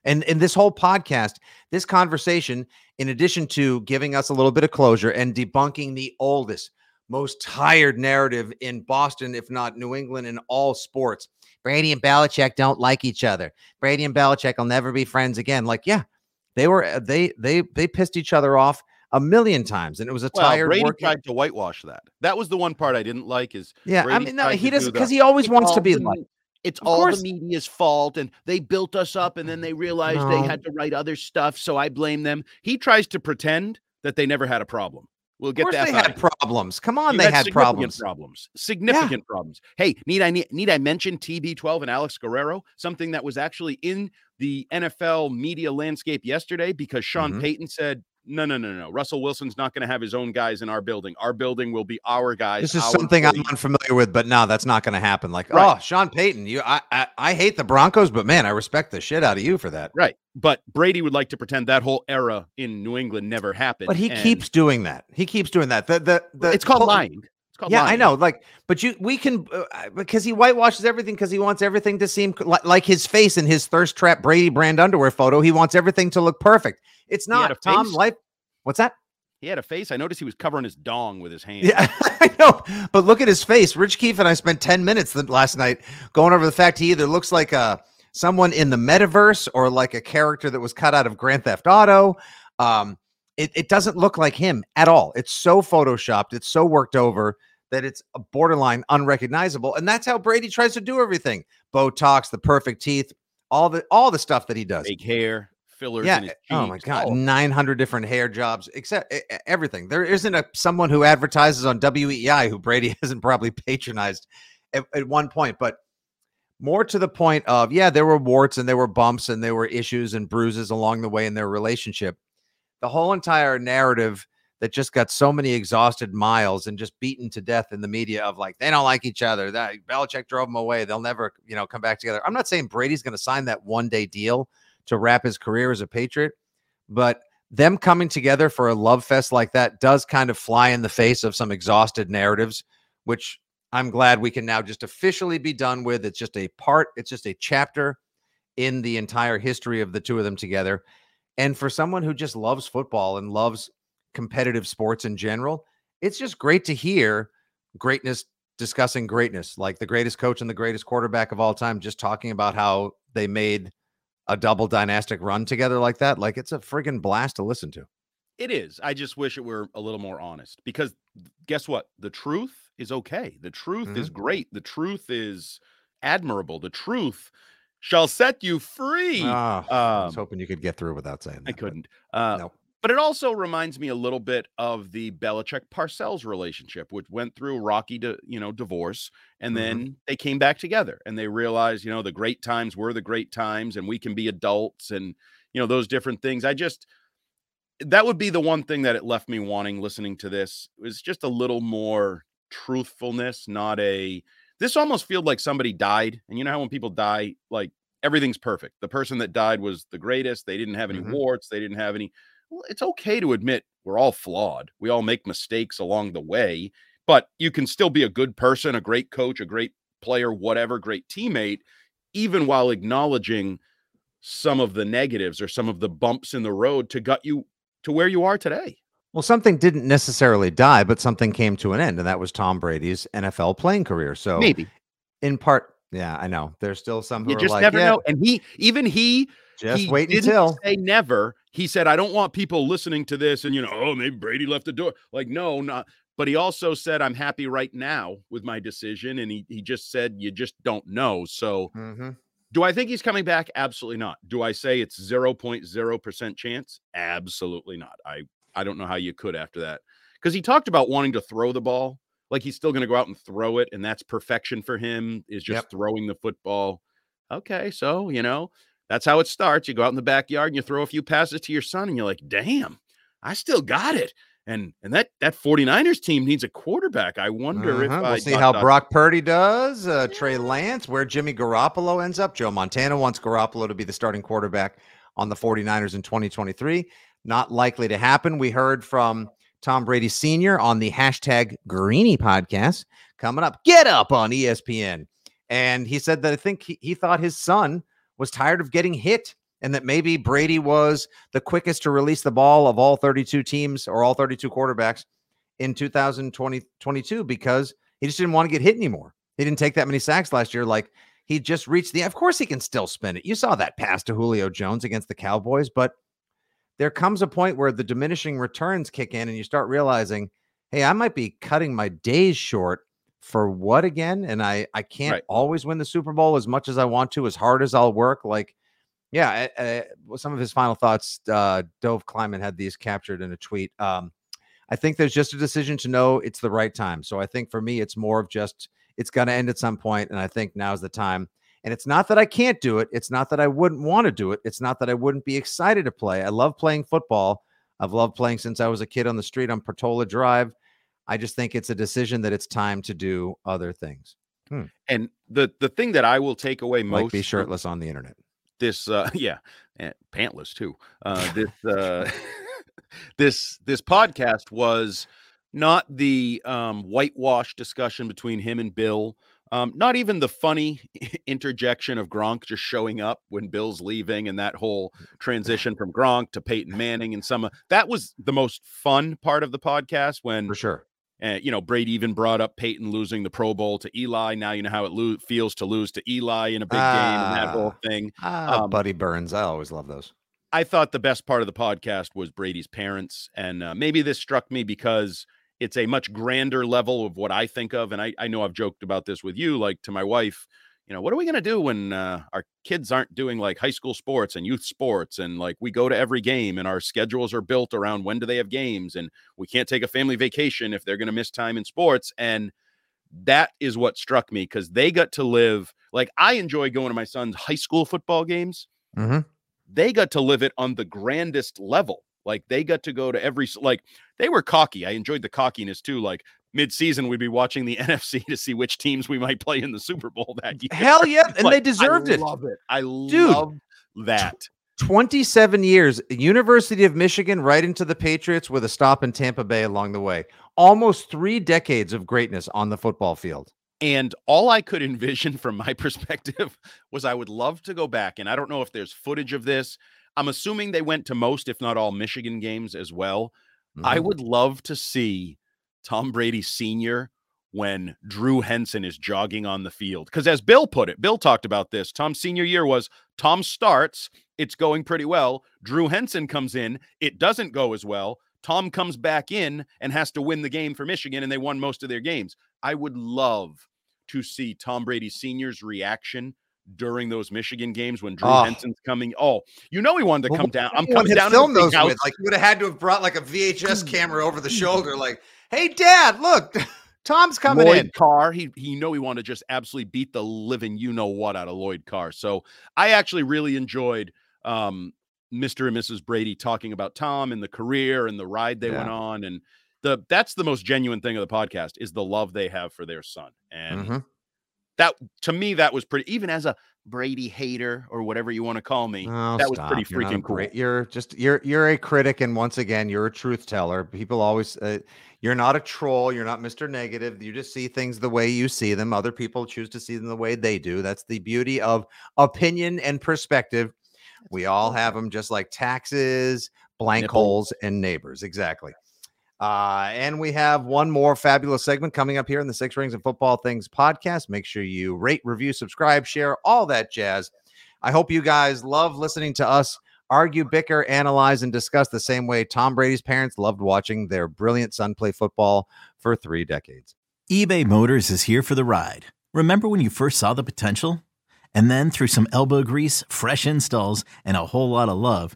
And in this whole podcast, this conversation, in addition to giving us a little bit of closure and debunking the oldest, most tired narrative in Boston, if not New England, in all sports. Brady and Belichick don't like each other. Brady and Belichick will never be friends again. Like, yeah, they were uh, they they they pissed each other off a million times, and it was a well, tired. Brady tried to whitewash that. That was the one part I didn't like. Is yeah, Brady I mean, no, he doesn't do because he always It's wants to be the like. It's Of all course. the media's fault, and they built us up, and then they realized No. they had to write other stuff, so I blame them. He tries to pretend that they never had a problem. We'll Of get course, that. they had problems. Come on, You they had, significant problems. Problems. Significant problems. Hey, need I need, need I mention TB12 and Alex Guerrero? Something that was actually in the NFL media landscape yesterday because Sean Mhm. Payton said, "No, no, no, no. Russell Wilson's not going to have his own guys in our building. Our building will be our guys." This is something I'm unfamiliar with, but no, that's not going to happen. Like, Right. oh, Sean Payton, you, I, I, I hate the Broncos, but man, I respect the shit out of you for that. right. But Brady would like to pretend that whole era in New England never happened. But he keeps doing that. He keeps doing that. The, the, the it's called lying. Yeah, I know. Like, but you, we can uh, because he whitewashes everything because he wants everything to seem like, like his face in his thirst trap Brady brand underwear photo. He wants everything to look perfect. It's not Tom. Life. What's that? He had a face. I noticed he was covering his dong with his hand. Yeah, I know. But look at his face. Rich Keefe and I spent 10 minutes last night going over the fact he either looks like a someone in the metaverse or like a character that was cut out of Grand Theft Auto. Um, it, it doesn't look like him at all. It's so photoshopped, it's so worked over that it's a borderline unrecognizable. And that's how Brady tries to do everything. Botox, the perfect teeth, all the all the stuff that he does. Fake hair, fillers. Yeah. In his Oh my god, all 900 different hair jobs, except everything. There isn't a someone who advertises on WEEI who Brady hasn't probably patronized at, at one point, but more to the point of yeah, there were warts and there were bumps and there were issues and bruises along the way in their relationship. The whole entire narrative that just got so many exhausted miles and just beaten to death in the media of like they don't like each other. That Belichick drove them away. They'll never, you know, come back together. I'm not saying Brady's going to sign that one day deal to wrap his career as a Patriot, but them coming together for a love fest like that does kind of fly in the face of some exhausted narratives, which I'm glad we can now just officially be done with. It's just a part, it's just a chapter in the entire history of the two of them together. And for someone who just loves football and loves competitive sports in general, it's just great to hear greatness discussing greatness, like the greatest coach and the greatest quarterback of all time, just talking about how they made a double dynastic run together like that. Like it's a friggin' blast to listen to. It is. I just wish it were a little more honest because guess what? The truth is okay. The truth is Mm-hmm. great. The truth is admirable. The truth shall set you free. Ah, I was Um, hoping you could get through without saying that. I couldn't. Uh, no. But it also reminds me a little bit of the Belichick Parcells relationship, which went through rocky, to, you know, divorce, and Mhm. then they came back together, and they realized, you know, the great times were the great times, and we can be adults, and you know those different things. I just that would be the one thing that it left me wanting listening to this was just a little more truthfulness, not a. This almost feels like somebody died, and you know how when people die, like everything's perfect. The person that died was the greatest. They didn't have any Mhm. warts. They didn't have any. Well, it's okay to admit we're all flawed. We all make mistakes along the way, but you can still be a good person, a great coach, a great player, whatever, great teammate, even while acknowledging some of the negatives or some of the bumps in the road to gut you to where you are today. Well, something didn't necessarily die, but something came to an end, and that was Tom Brady's NFL playing career. So Maybe in part, yeah, I know. There's still some who you are just like, never yeah, know. And he, even he, just he wait didn't until. say never. He said, "I don't want people listening to this and you know, oh, maybe Brady left the door." Like, no, not. But he also said, "I'm happy right now with my decision," and he he just said, "You just don't know." So, Mhm. do I think he's coming back? Absolutely not. Do I say it's zero point zero percent chance? Absolutely not. I I don't know how you could after that because he talked about wanting to throw the ball. Like he's still going to go out and throw it, and that's perfection for him. Is just Yep. throwing the football. Okay, so you know that's how it starts. You go out in the backyard and you throw a few passes to your son, and you're like, "Damn, I still got it. And and that that 49ers team needs a quarterback. I wonder if Uh-huh. I we'll see how dot, Brock Purdy does. Uh, Trey Lance, where Jimmy Garoppolo ends up. Joe Montana wants Garoppolo to be the starting quarterback on the 49ers in 2023. Not likely to happen. We heard from Tom Brady Sr. on the hashtag Greeny podcast coming up. Get up on ESPN. And he said that I think he, he thought his son was tired of getting hit and that maybe Brady was the quickest to release the ball of all 32 teams or all 32 quarterbacks in 2022 because he just didn't want to get hit anymore. He didn't take that many sacks last year. Like he just reached the, of course, he can still spin it. You saw that pass to Julio Jones against the Cowboys, but there comes a point where the diminishing returns kick in and you start realizing, hey, I might be cutting my days short for what again? And I, I can't Right. always win the Super Bowl as much as I want to, as hard as I'll work. Like, yeah, uh, uh, well, some of his final thoughts, uh, Dov Kleiman had these captured in a tweet. Um, I think there's just a decision to know it's the right time. So I think for me, it's more of just it's going to end at some point, and I think now's the time. And it's not that I can't do it. It's not that I wouldn't want to do it. It's not that I wouldn't be excited to play. I love playing football. I've loved playing since I was a kid on the street on Portola Drive. I just think it's a decision that it's time to do other things, And the the thing that I will take away most like be shirtless on the internet. this uh yeah and pantless too uh this uh this this podcast was not the um whitewash discussion between him and bill um not even the funny interjection of gronk just showing up when bill's leaving and that whole transition from gronk to peyton manning and some that was the most fun part of the podcast when For sure. Uh, you know, Brady even brought up Peyton losing the Pro Bowl to Eli. Now you know how it lo- feels to lose to Eli in a big game and that whole Ah. thing. Ah, Um, Buddy Burns. I always love those. I thought the best part of the podcast was Brady's parents, and uh, maybe this struck me because it's a much grander level of what I think of. And I, I know I've joked about this with you, like to my wife. You know, what are we going to do when uh, our kids aren't doing like high school sports and youth sports, and like we go to every game, and our schedules are built around when do they have games, and we can't take a family vacation if they're going to miss time in sports, and that is what struck me because they got to live like I enjoy going to my son's high school football games Mm-hmm. they got to live it on the grandest level. Like they got to go to every like they were cocky. I enjoyed the cockiness too. Like mid-season, we'd be watching the NFC to see which teams we might play in the Super Bowl that year. Hell yeah. And Like, they deserved it. I it. Love it. I Dude. love that. 27 years, University of Michigan, right into the Patriots with a stop in Tampa Bay along the way. Almost three decades of greatness on the football field. And all I could envision from my perspective was I would love to go back. And I don't know if there's footage of this. I'm assuming they went to most, if not all, Michigan games as well. I Mhm. would love to see Tom Brady Sr. when Drew Henson is jogging on the field. Because as Bill put it, Bill talked about this. Tom's senior year was Tom starts, it's going pretty well. Drew Henson comes in, it doesn't go as well. Tom comes back in and has to win the game for Michigan, and they won most of their games. I would love to see Tom Brady Sr.'s reaction during those Michigan games when Drew Oh. Henson's coming. Oh, you know he wanted to Well, come down. I'm coming down to the filmed big those house. with. Like you would have had to have brought like a VHS camera over the shoulder, like, hey dad, look, Tom's coming Lloyd in. Carr. He he know he wanted to just absolutely beat the living you know what out of Lloyd Carr. So I actually really enjoyed um Mr. and Mrs. Brady talking about Tom and the career and the ride they went on. And the that's the most genuine thing of the podcast is the love they have for their son. And Mhm. That to me, that was pretty even as a Brady hater or whatever you want to call me. Oh, that was stop. pretty You're freaking cool. great- You're just you're you're a critic, and once again, you're a truth teller. People always uh, you're not a troll. You're not Mr. Negative. You just see things the way you see them. Other people choose to see them the way they do. That's the beauty of opinion and perspective. We all have them, just like taxes, blank Nipple. holes, and neighbors. Exactly. Uh, and we have one more fabulous segment coming up here in the Six Rings and Football Things podcast. Make sure you rate, review, subscribe, share, all that jazz. I hope you guys love listening to us argue, bicker, analyze, and discuss the same way Tom Brady's parents loved watching their brilliant son play football for three decades. eBay Motors is here for the ride. Remember when you first saw the potential? And then through some elbow grease, fresh installs, and a whole lot of love,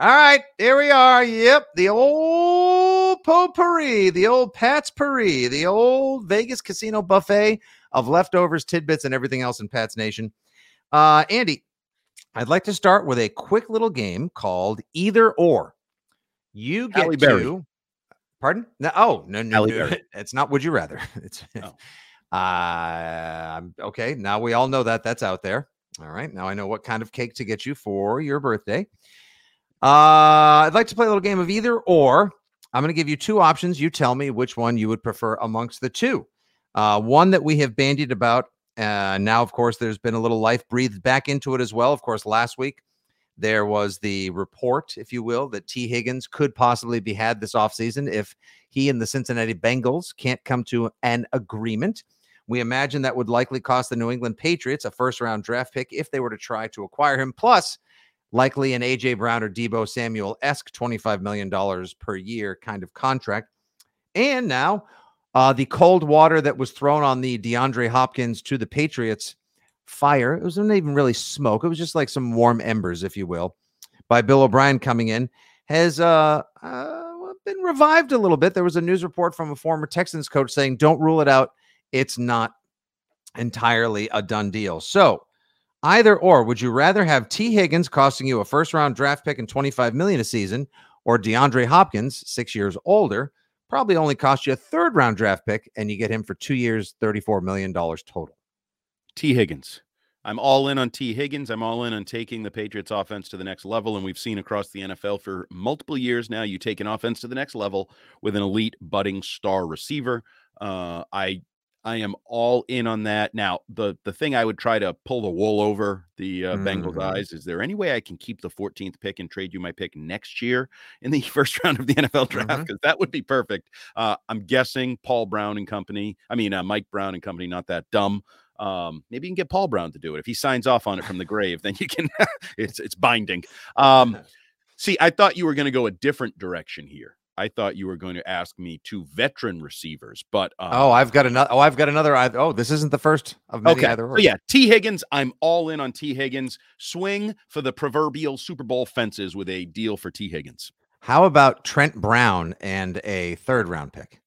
All right, here we are. Yep, the old potpourri, the old Patspourri, the old Vegas casino buffet of leftovers, tidbits, and everything else in Pat's Nation. Uh, Andy, I'd like to start with a quick little game called Either or. You get Halle Berry. to. Pardon? No, oh, no, no, no. It's not Would You Rather. It's Oh. uh, okay. Now we all know that that's out there. All right. Now I know what kind of cake to get you for your birthday. Uh, I'd like to play a little game of either or. I'm going to give you two options. You tell me which one you would prefer amongst the two. Uh, one that we have bandied about. Uh, now, of course, there's been a little life breathed back into it as well. Of course, last week there was the report, if you will, that Tee Higgins could possibly be had this offseason if he and the Cincinnati Bengals can't come to an agreement. We imagine that would likely cost the New England Patriots a first round draft pick if they were to try to acquire him. Plus, likely an AJ Brown or Deebo Samuel esque $25 million per year kind of contract. And now, uh, the cold water that was thrown on the DeAndre Hopkins to the Patriots fire, it wasn't even really smoke, it was just like some warm embers, if you will, by Bill O'Brien coming in, has uh, uh, been revived a little bit. There was a news report from a former Texans coach saying, don't rule it out. It's not entirely a done deal. So, Either or, would you rather have Tee Higgins costing you a first round draft pick and 25 million a season, or DeAndre Hopkins, six years older, probably only cost you a third round draft pick and you get him for two years, $34 million total? Tee Higgins. I'm all in on Tee Higgins. I'm all in on taking the Patriots offense to the next level. And we've seen across the NFL for multiple years now, you take an offense to the next level with an elite budding star receiver. Uh, I I am all in on that. Now, the the thing I would try to pull the wool over the uh, Bengals Mhm. eyes is there any way I can keep the 14th pick and trade you my pick next year in the first round of the NFL draft? Because that would be perfect. Uh, I'm guessing Paul Brown and company. I mean, uh, Mike Brown and company, not that dumb. Um, maybe you can get Paul Brown to do it. If he signs off on it from the grave, then you can. it's it's binding. Um, see, I thought you were going to go a different direction here. I thought you were going to ask me two veteran receivers, but um, Oh, I've got another. Oh, I've got another. ei- Oh, this isn't the first of many okay. either So yeah, Tee Higgins. I'm all in on Tee Higgins. Swing for the proverbial Super Bowl fences with a deal for Tee Higgins. How about Trent Brown and a third round pick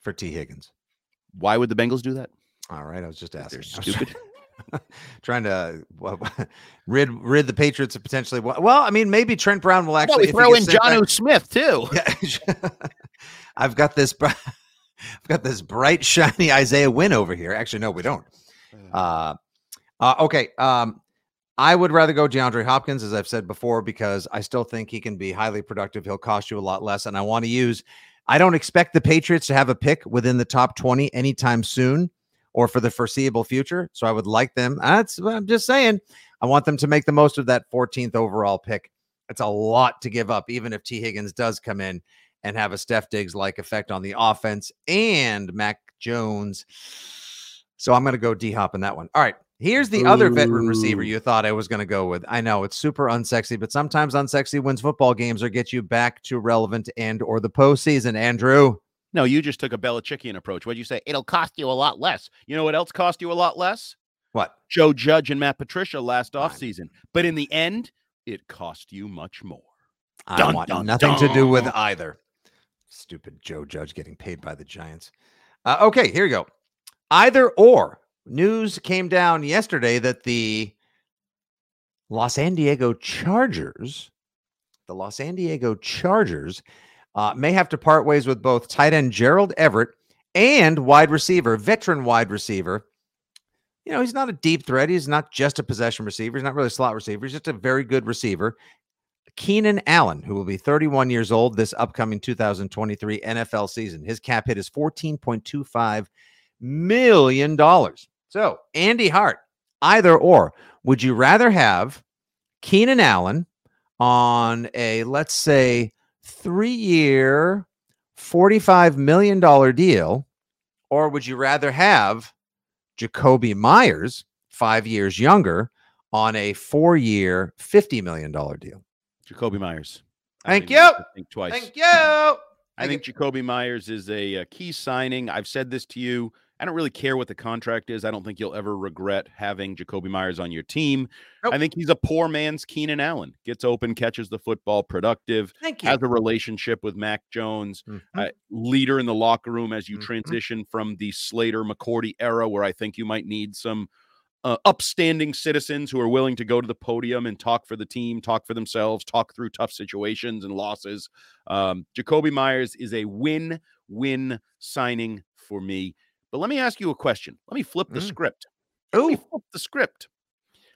for Tee Higgins? Why would the Bengals do that? All right, I was just asking. They're stupid. try- trying to well, rid rid the Patriots of potentially. Well, well, I mean, maybe Trent Brown will actually we throw in John back- Smith too. Yeah. I've got this. I've got this bright, shiny Isaiah Wynn over here. Actually, no, we don't. Uh, uh, okay. Um, I would rather go DeAndre Hopkins, as I've said before, because I still think he can be highly productive. He'll cost you a lot less, and I want to use. I don't expect the Patriots to have a pick within the top twenty anytime soon, or for the foreseeable future. So I would like them. That's what I'm just saying. I want them to make the most of that 14th overall pick. It's a lot to give up, even if Tee Higgins does come in and have a Steph Diggs like effect on the offense and Mac Jones. So I'm going to go D Hop in that one. All right. Here's the other veteran receiver you thought I was going to go with. I know it's super unsexy, but sometimes unsexy wins football games or get you back to relevant and or the postseason. Andrew, No, you just took a Belichickian approach. What'd you say? It'll cost you a lot less. You know what else cost you a lot less? what? Joe Judge and Matt Patricia last offseason. But in the end, it cost you much more. I Dun, want dun, nothing to do with either. Stupid Joe Judge getting paid by the Giants. Uh, okay, here you go. Either or. News came down yesterday that the Los San Diego Chargers, the Los San Diego Chargers, uh, may have to part ways with both tight end Gerald Everett and wide receiver, veteran wide receiver. You know, he's not a deep threat. He's not just a possession receiver. He's not really a slot receiver. He's just a very good receiver. Keenan Allen, who will be 31 years old this upcoming 2023 NFL season. His cap hit is $14.25 million. So, Andy Hart, either or, would you rather have Keenan Allen on a, let's say, three year, $45 million deal, or would you rather have Jakobi Meyers, five years younger, on a four year, $50 million deal? Jakobi Meyers. Thank you. think twice. Thank you. I think Jakobi Meyers is a, a, key signing. I've said this to you. I don't really care what the contract is. I don't think you'll ever regret having Jakobi Meyers on your team. Nope. I think he's a poor man's Keenan Allen. Gets open, catches the football, productive, Thank you. has a relationship with Mac Jones, Mhm. uh, leader in the locker room as you Mhm. transition from the Slater McCourty era, where I think you might need some uh, upstanding citizens who are willing to go to the podium and talk for the team, talk for themselves, talk through tough situations and losses. Um, Jakobi Meyers is a win win signing for me. But let me ask you a question. Let me flip the Mm. script. Let me flip the script.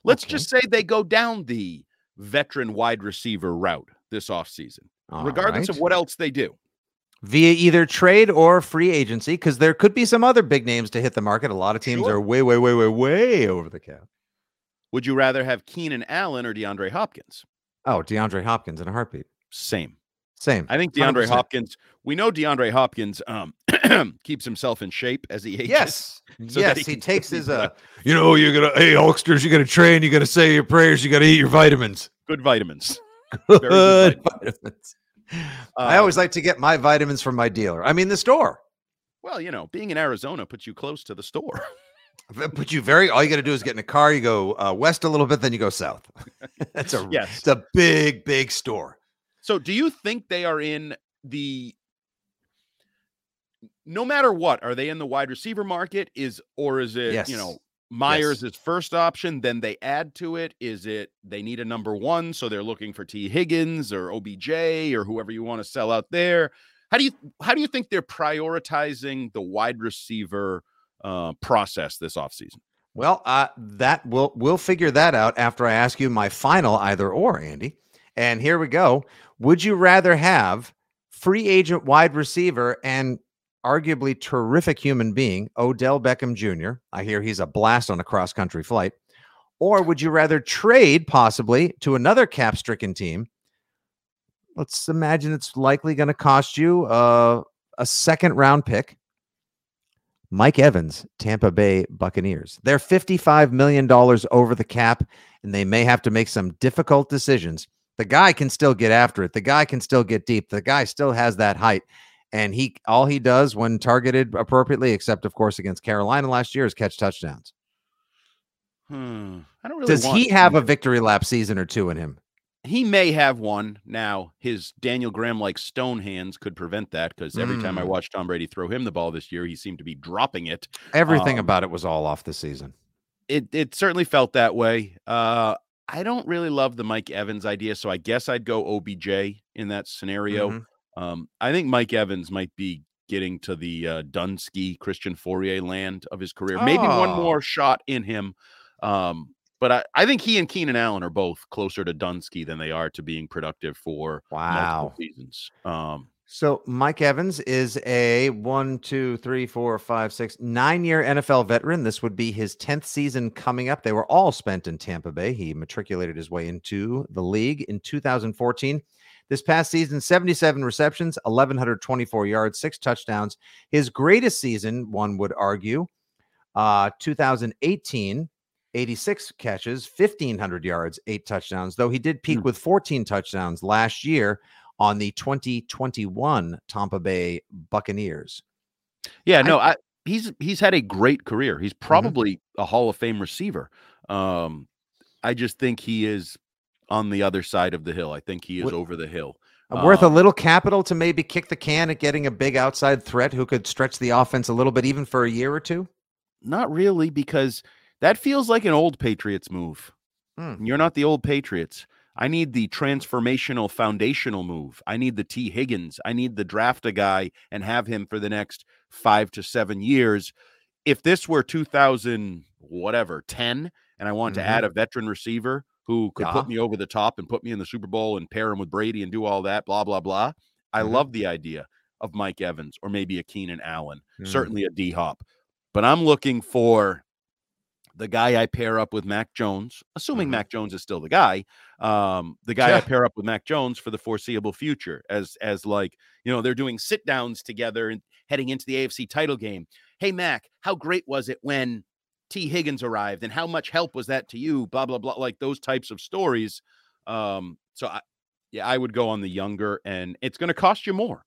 Let's Okay. just say they go down the veteran wide receiver route this offseason, all regardless of what else they do. via either trade or free agency, because there could be some other big names to hit the market. A lot of teams Sure. are way, way, way, way, way over the cap. Would you rather have Keenan Allen or DeAndre Hopkins? Oh, DeAndre Hopkins in a heartbeat. Same. Same. I think DeAndre 100%. Hopkins, we know DeAndre Hopkins um, keeps himself in shape as he ages. Yes. so yes. he He, takes his uh you know, you're gonna hey Hulksters, you gotta train, you gotta say your prayers, you gotta eat your vitamins. Good vitamins. Good good vitamins. I Uh, always like to get my vitamins from my dealer. I mean the store. Well, you know, being in Arizona puts you close to the store. But you very all you gotta do is get in a car, you go uh, west a little bit, then you go south. That's a Yes. it's a big, big store. So, do you think they are in the no matter what, are they in the wide receiver market? Is or is it, yes. you know, Yes. Meyers is first option, then they add to it? Is it they need a number one, so they're looking for Tee Higgins or OBJ or whoever you want to sell out there? How do you how do you think they're prioritizing the wide receiver uh, process this offseason? Well, uh, that we'll we'll figure that out after I ask you my final either or, Andy. And here we go. Would you rather have free agent wide receiver and arguably terrific human being Odell Beckham Jr. I hear he's a blast on a cross country flight. Or would you rather trade possibly to another cap stricken team? Let's imagine it's likely going to cost you uh, a second round pick. Mike Evans, Tampa Bay Buccaneers. They're $55 million over the cap, and they may have to make some difficult decisions. The guy can still get after it. The guy can still get deep. The guy still has that height. And he all he does when targeted appropriately, except of course against Carolina last year, is catch touchdowns. Hmm. I don't really Does he have a victory lap season or two in him? he may have one now. His Daniel Graham like stone hands could prevent that because every time I Mm. watched Tom Brady throw him the ball this year, he seemed to be dropping it. Everything Um, about it was all off the season. It it certainly felt that way. Uh, I don't really love the Mike Evans idea, so I guess I'd go OBJ in that scenario. Mhm. Um, I think Mike Evans might be getting to the uh, Dunsky Christian Fourier land of his career. Maybe one more shot in him. Um, but I, I think he and Keenan Allen are both closer to Dunsky than they are to being productive for Wow. multiple seasons. Um, So Mike Evans is a one, two, three, four, five, six, nine year NFL veteran. This would be his 10th season coming up. They were all spent in Tampa Bay. He matriculated his way into the league in 2014. This past season, 77 receptions, 1,124 yards, six touchdowns. His greatest season, one would argue, uh, 2018, 86 catches, 1,500 yards, eight touchdowns, though he did peak Hmm. with 14 touchdowns last year on the 2021 Tampa Bay Buccaneers. yeah, no, I, he's he's had a great career. He's Mm-hmm. probably a Hall of Fame receiver. Um, I just think he is on the other side of the hill. I think he is What- over the hill. Uh, Worth a Um, little capital to maybe kick the can at getting a big outside threat who could stretch the offense a little bit, even for a year or two. not really, because that feels like an old Patriots move. Hmm. You're not the old Patriots. I need the transformational foundational move. I need the Tee Higgins. I need the draft a guy and have him for the next five to seven years. If this were 2000, whatever, 10, and I want Mhm. to add a veteran receiver who could put me over the top and put me in the Super Bowl and pair him with Brady and do all that, blah, blah, blah. I Mhm. love the idea of Mike Evans or maybe a Keenan Allen, Mm. certainly a D Hop. But I'm looking for the guy I pair up with Mac Jones, assuming Mhm. Mac Jones is still the guy, um, the guy I pair up with Mac Jones for the foreseeable future, as as like you know they're doing sit downs together and heading into the AFC title game. Hey Mac, how great was it when Tee Higgins arrived, and how much help was that to you? Blah blah blah, like those types of stories. Um, so I, yeah, I would go on the younger, and it's going to cost you more.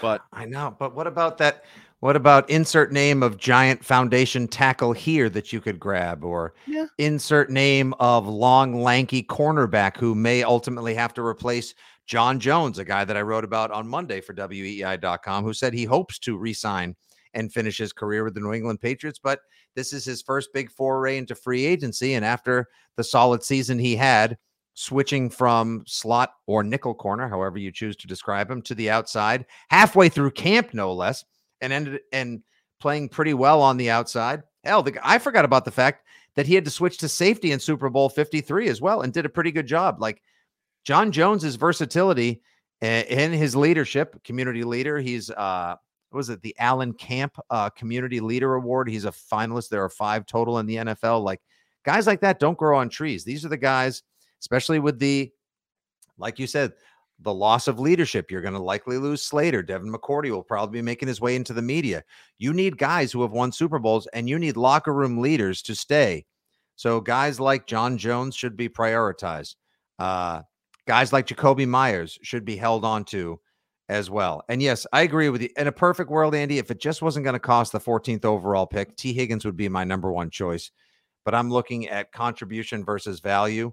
But- I know. But what about that? What about insert name of giant foundation tackle here that you could grab, or Yeah. insert name of long, lanky cornerback who may ultimately have to replace John Jones, a guy that I wrote about on Monday for WEEI.com, who said he hopes to resign and finish his career with the New England Patriots. But this is his first big foray into free agency. And after the solid season he had, switching from slot or nickel corner, however you choose to describe him, to the outside, halfway through camp, no less, and ended and playing pretty well on the outside. Hell, the, I forgot about the fact that he had to switch to safety in Super Bowl 53 as well and did a pretty good job. Like John Jones's versatility a- and his leadership, community leader. He's uh what was it the Allen Camp uh community leader award. He's a finalist. There are five total in the NFL. Like guys like that don't grow on trees. These are the guys, especially with the like you said, the loss of leadership. You're going to likely lose Slater. Devin McCourty will probably be making his way into the media. You need guys who have won Super Bowls and you need locker room leaders to stay. So guys like John Jones should be prioritized. Uh, guys like Jakobi Meyers should be held on to as well. And yes, I agree with you. In a perfect world, Andy, if it just wasn't going to cost the 14th overall pick, Tee Higgins would be my number one choice. But I'm looking at contribution versus value.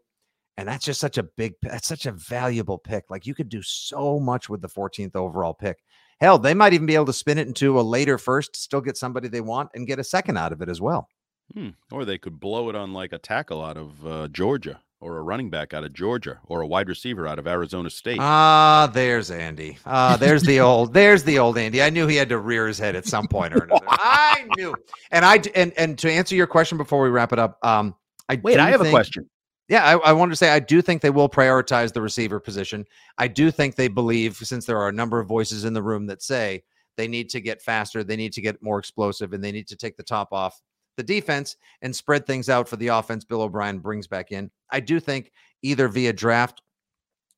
And that's just such a big, that's such a valuable pick. Like you could do so much with the 14th overall pick. Hell, they might even be able to spin it into a later first, still get somebody they want and get a second out of it as well. Hmm. Or they could blow it on like a tackle out of uh, Georgia, or a running back out of Georgia, or a wide receiver out of Arizona State. Ah, there's Andy. Ah, there's the old, there's the old Andy. I knew he had to rear his head at some point or another. I knew. And I and and to answer your question before we wrap it up, um, I Wait, I have a question. Yeah, I, I wanted to say I do think they will prioritize the receiver position. I do think they believe, since there are a number of voices in the room that say they need to get faster, they need to get more explosive, and they need to take the top off the defense and spread things out for the offense. Bill O'Brien brings back in. I do think either via draft,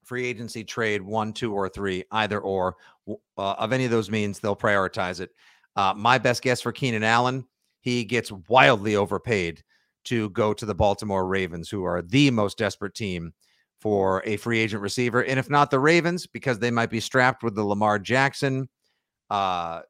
free agency, trade, one, two, or three, either or uh, of any of those means, they'll prioritize it. Uh, my best guess for Keenan Allen, he gets wildly overpaid to go to the Baltimore Ravens, who are the most desperate team for a free agent receiver. And if not the Ravens, because they might be strapped with the Lamar Jackson uh,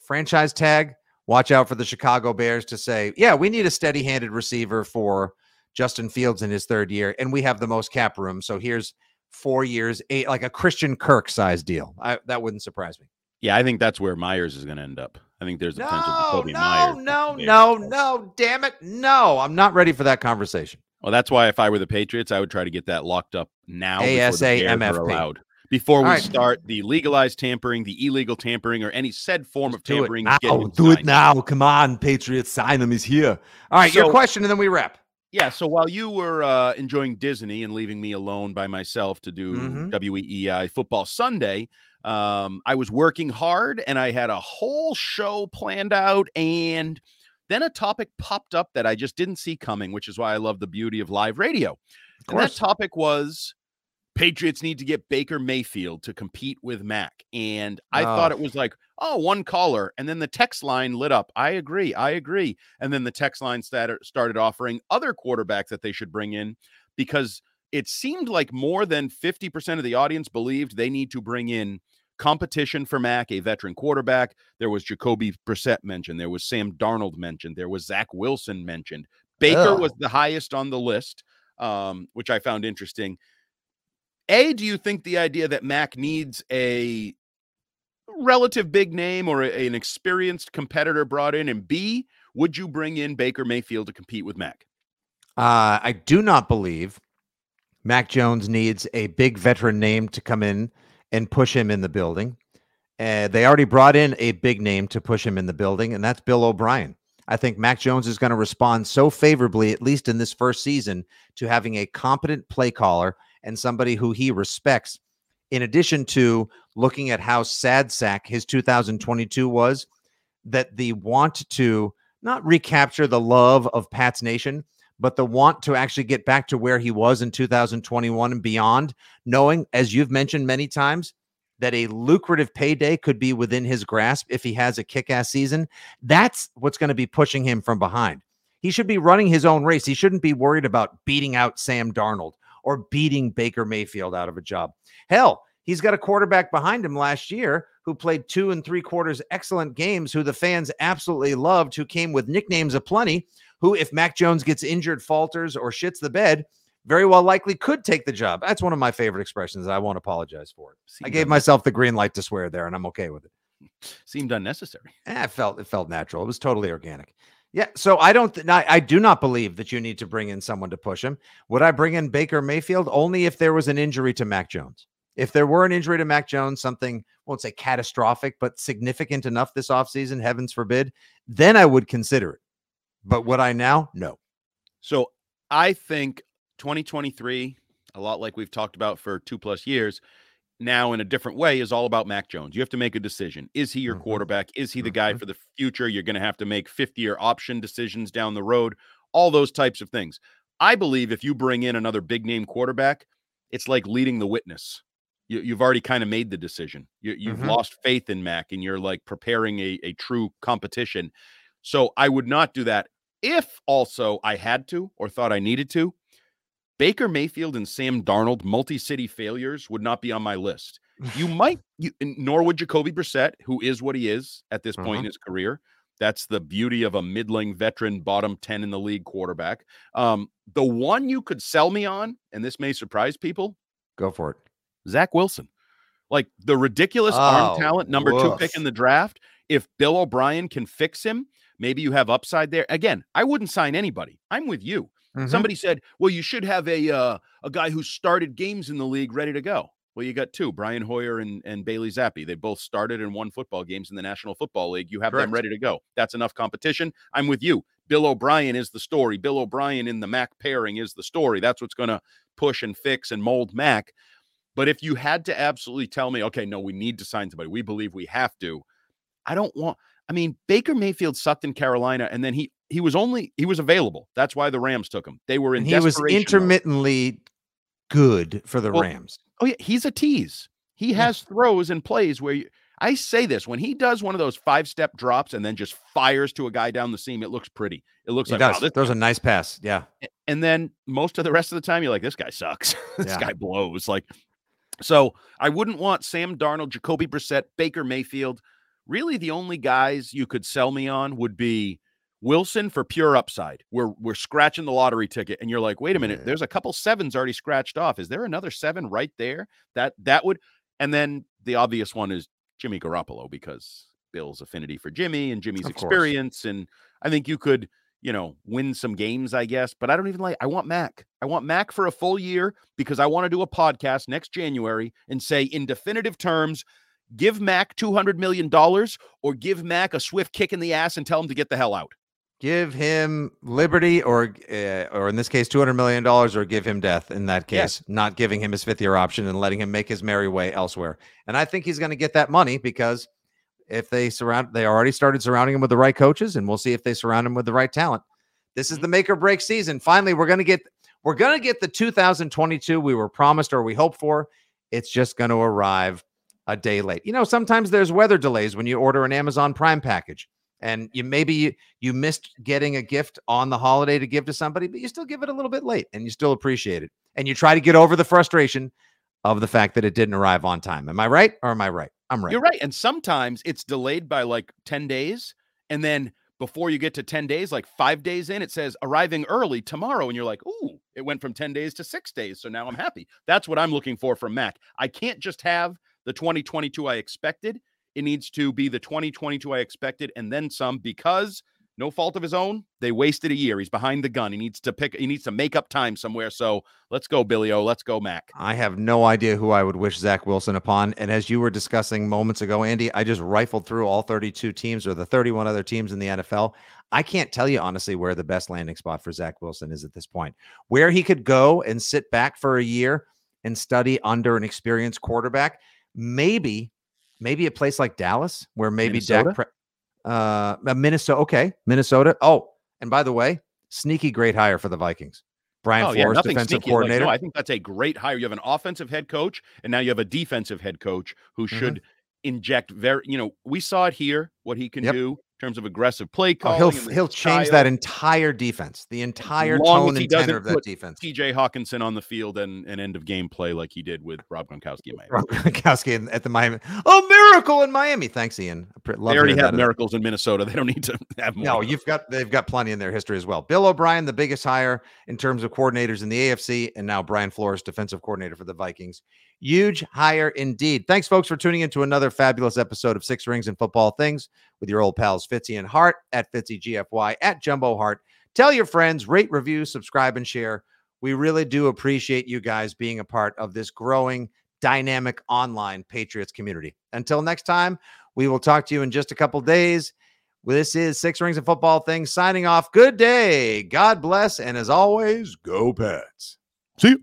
franchise tag, watch out for the Chicago Bears to say, yeah, we need a steady handed receiver for Justin Fields in his third year. And we have the most cap room. So here's four years, eight, like a Christian Kirk size deal. I, that wouldn't surprise me. Yeah, I think that's where Meyers is going to end up. I think there's a potential for Jakobi no, Meyers. no, Yeah. no, no, damn it. No, I'm not ready for that conversation. Well, that's why if I were the Patriots, I would try to get that locked up now. before the Bears are ASAMFP. allowed. Before we right. start the legalized tampering, the illegal tampering, or any said form of Do it tampering, now. Do it now. Come on, Patriots. Sign him. He's here. All right, your question, and then we wrap. Yeah. So while you were uh, enjoying Disney and leaving me alone by myself to do Mhm. WEEI Football Sunday, um, I was working hard and I had a whole show planned out. And then a topic popped up that I just didn't see coming, which is why I love the beauty of live radio. And that topic was Patriots need to get Baker Mayfield to compete with Mac. And I thought Oh. it was like, oh, one caller. And then the text line lit up. I agree. I agree. And then the text line started, started offering other quarterbacks that they should bring in because it seemed like more than 50% of the audience believed they need to bring in competition for Mac, a veteran quarterback. There was Jacoby Brissett mentioned. There was Sam Darnold mentioned. There was Zach Wilson mentioned. Baker Ugh. was the highest on the list, um, which I found interesting. A, do you think the idea that Mac needs a relative big name or a- an experienced competitor brought in? And B, Would you bring in Baker Mayfield to compete with Mac? Uh, I do not believe Mac Jones needs a big veteran name to come in and push him in the building. Uh, they already brought in a big name to push him in the building, and that's Bill O'Brien. I think Mac Jones is going to respond so favorably, at least in this first season, to having a competent play caller and somebody who he respects. In addition to looking at how sad sack his 2022 was, that the want to not recapture the love of Pat's Nation, but the want to actually get back to where he was in 2021 and beyond, knowing, as you've mentioned many times, that a lucrative payday could be within his grasp if he has a kick ass season. That's what's going to be pushing him from behind. He should be running his own race. He shouldn't be worried about beating out Sam Darnold or beating Baker Mayfield out of a job. Hell, he's got a quarterback behind him last year who played two and three quarters excellent games, who the fans absolutely loved, who came with nicknames aplenty, who, if Mac Jones gets injured, falters, or shits the bed, very well likely could take the job. That's one of my favorite expressions. I won't apologize for it. Seemed I gave myself the green light to swear there, and I'm okay with it. Seemed unnecessary. Eh, it felt it felt natural. It was totally organic. Yeah, so I don't. Th- I, I do not believe that you need to bring in someone to push him. Would I bring in Baker Mayfield only if there was an injury to Mac Jones? If there were an injury to Mac Jones, something won't say catastrophic, but significant enough this offseason, heavens forbid, then I would consider it. But would I now? No. So I think 2023, a lot like we've talked about for two plus years, now in a different way is all about Mac Jones. You have to make a decision. Is he your mm-hmm. quarterback? Is he the guy mm-hmm. for the future? You're going to have to make 50 year option decisions down the road, all those types of things. I believe if you bring in another big name quarterback, it's like leading the witness. You, have already kind of made the decision. You, have mm-hmm. lost faith in Mac and you're like preparing a, a true competition. So I would not do that. If also I had to or thought I needed to, Baker Mayfield and Sam Darnold, multi city failures, would not be on my list. You might, you, nor would Jacoby Brissett, who is what he is at this point uh-huh. in his career. That's the beauty of a middling veteran, bottom 10 in the league quarterback. Um, the one you could sell me on, and this may surprise people. Go for it. Zach Wilson. Like the ridiculous oh, arm talent, number woof. two pick in the draft. If Bill O'Brien can fix him, maybe you have upside there. Again, I wouldn't sign anybody. I'm with you. Mm-hmm. Somebody said, "Well, you should have a uh, a guy who started games in the league ready to go." Well, you got two, Brian Hoyer and, and Bailey Zappe. They both started and won football games in the National Football League. You have Correct. them ready to go. That's enough competition. I'm with you. Bill O'Brien is the story. Bill O'Brien in the Mac pairing is the story. That's what's going to push and fix and mold Mac. But if you had to absolutely tell me, okay, no, we need to sign somebody, we believe we have to. I don't want. I mean, Baker Mayfield sucked in Carolina, and then he he was only he was available. That's why the Rams took him. They were in. And he was intermittently mode. good for the well, Rams. Oh yeah, he's a tease. He has throws and plays where you, I say this when he does one of those five step drops and then just fires to a guy down the seam. It looks pretty. It looks he like does. Wow, there's a nice pass. Yeah. And then most of the rest of the time, you're like, this guy sucks. this yeah. guy blows. Like, so I wouldn't want Sam Darnold, Jacoby Brissett, Baker Mayfield. Really, the only guys you could sell me on would be Wilson for pure upside. We're we're scratching the lottery ticket, and you're like, wait a minute, there's a couple sevens already scratched off. Is there another seven right there? That that would, and then the obvious one is Jimmy Garoppolo because Bill's affinity for Jimmy and Jimmy's experience, and I think you could, you know, win some games, I guess. But I don't even like. I want Mac. I want Mac for a full year because I want to do a podcast next January and say in definitive terms give Mac $200 million or give Mac a swift kick in the ass and tell him to get the hell out give him liberty or uh, or in this case 200 million dollars or give him death in that case not giving him his fifth year option and letting him make his merry way elsewhere and i think he's going to get that money because if they surround they already started surrounding him with the right coaches and we'll see if they surround him with the right talent. This is mm-hmm. the make or break season. Finally we're going to get we're going to get the 2022 we were promised or we hoped for. It's just going to arrive a day late. You know sometimes there's weather delays when you order an amazon prime package and you maybe you, you missed getting a gift on the holiday to give to somebody but you still give it a little bit late and you still appreciate it. And you try to get over the frustration of the fact that it didn't arrive on time. Am i right or am i right i'm right. You're right and sometimes it's delayed by like 10 days and then before you get to 10 days like five days in it says arriving early tomorrow and you're like ooh it went from 10 days to six days so now i'm happy. That's what i'm looking for from mac. I can't just have the 2022 i expected. It needs to be the 2022 I expected and then some because no fault of his own. They wasted a year. He's behind the gun. He needs to pick. He needs to make up time somewhere. So let's go, Billy O. Let's go, Mac. I have no idea who I would wish Zach Wilson upon. And as you were discussing moments ago, Andy, I just rifled through all 32 teams or the 31 other teams in the NFL. I can't tell you honestly where the best landing spot for Zach Wilson is at this point. Where he could go and sit back for a year and study under an experienced quarterback. Maybe, maybe a place like Dallas, where maybe Minnesota? Dak. Pre- uh, Minnesota. Okay, Minnesota. Oh, and by the way, sneaky great hire for the Vikings. Brian Oh Flores, nothing defensive sneaky. Like, coordinator. no, I think that's a great hire. You have an offensive head coach, and now you have a defensive head coach who Mm-hmm. should inject very. You know, we saw it here what he can Yep. do terms of aggressive play Oh, he'll he'll change that entire defense, the entire tone and tenor of that defense. TJ Hockenson on the field and, and end of game play like he did with Rob Gronkowski. in Miami. Rob Gronkowski at the Miami. Oh, miracle in Miami! Thanks, Ian. Love They already have miracles in Minnesota. They don't need to have more. No, you've got they've got plenty in their history as well. Bill O'Brien, the biggest hire in terms of coordinators in the AFC, and now Brian Flores, defensive coordinator for the Vikings. Huge hire indeed. Thanks, folks, for tuning in to another fabulous episode of Six Rings and Football Things with your old pals Fitzy and Hart at Fitzy GFY at Jumbo Hart. Tell your friends, rate, review, subscribe, and share. We really do appreciate you guys being a part of this growing, dynamic online Patriots community. Until next time, we will talk to you in just a couple days. This is Six Rings and Football Things signing off. Good day. God bless. And as always, go Pats. See you.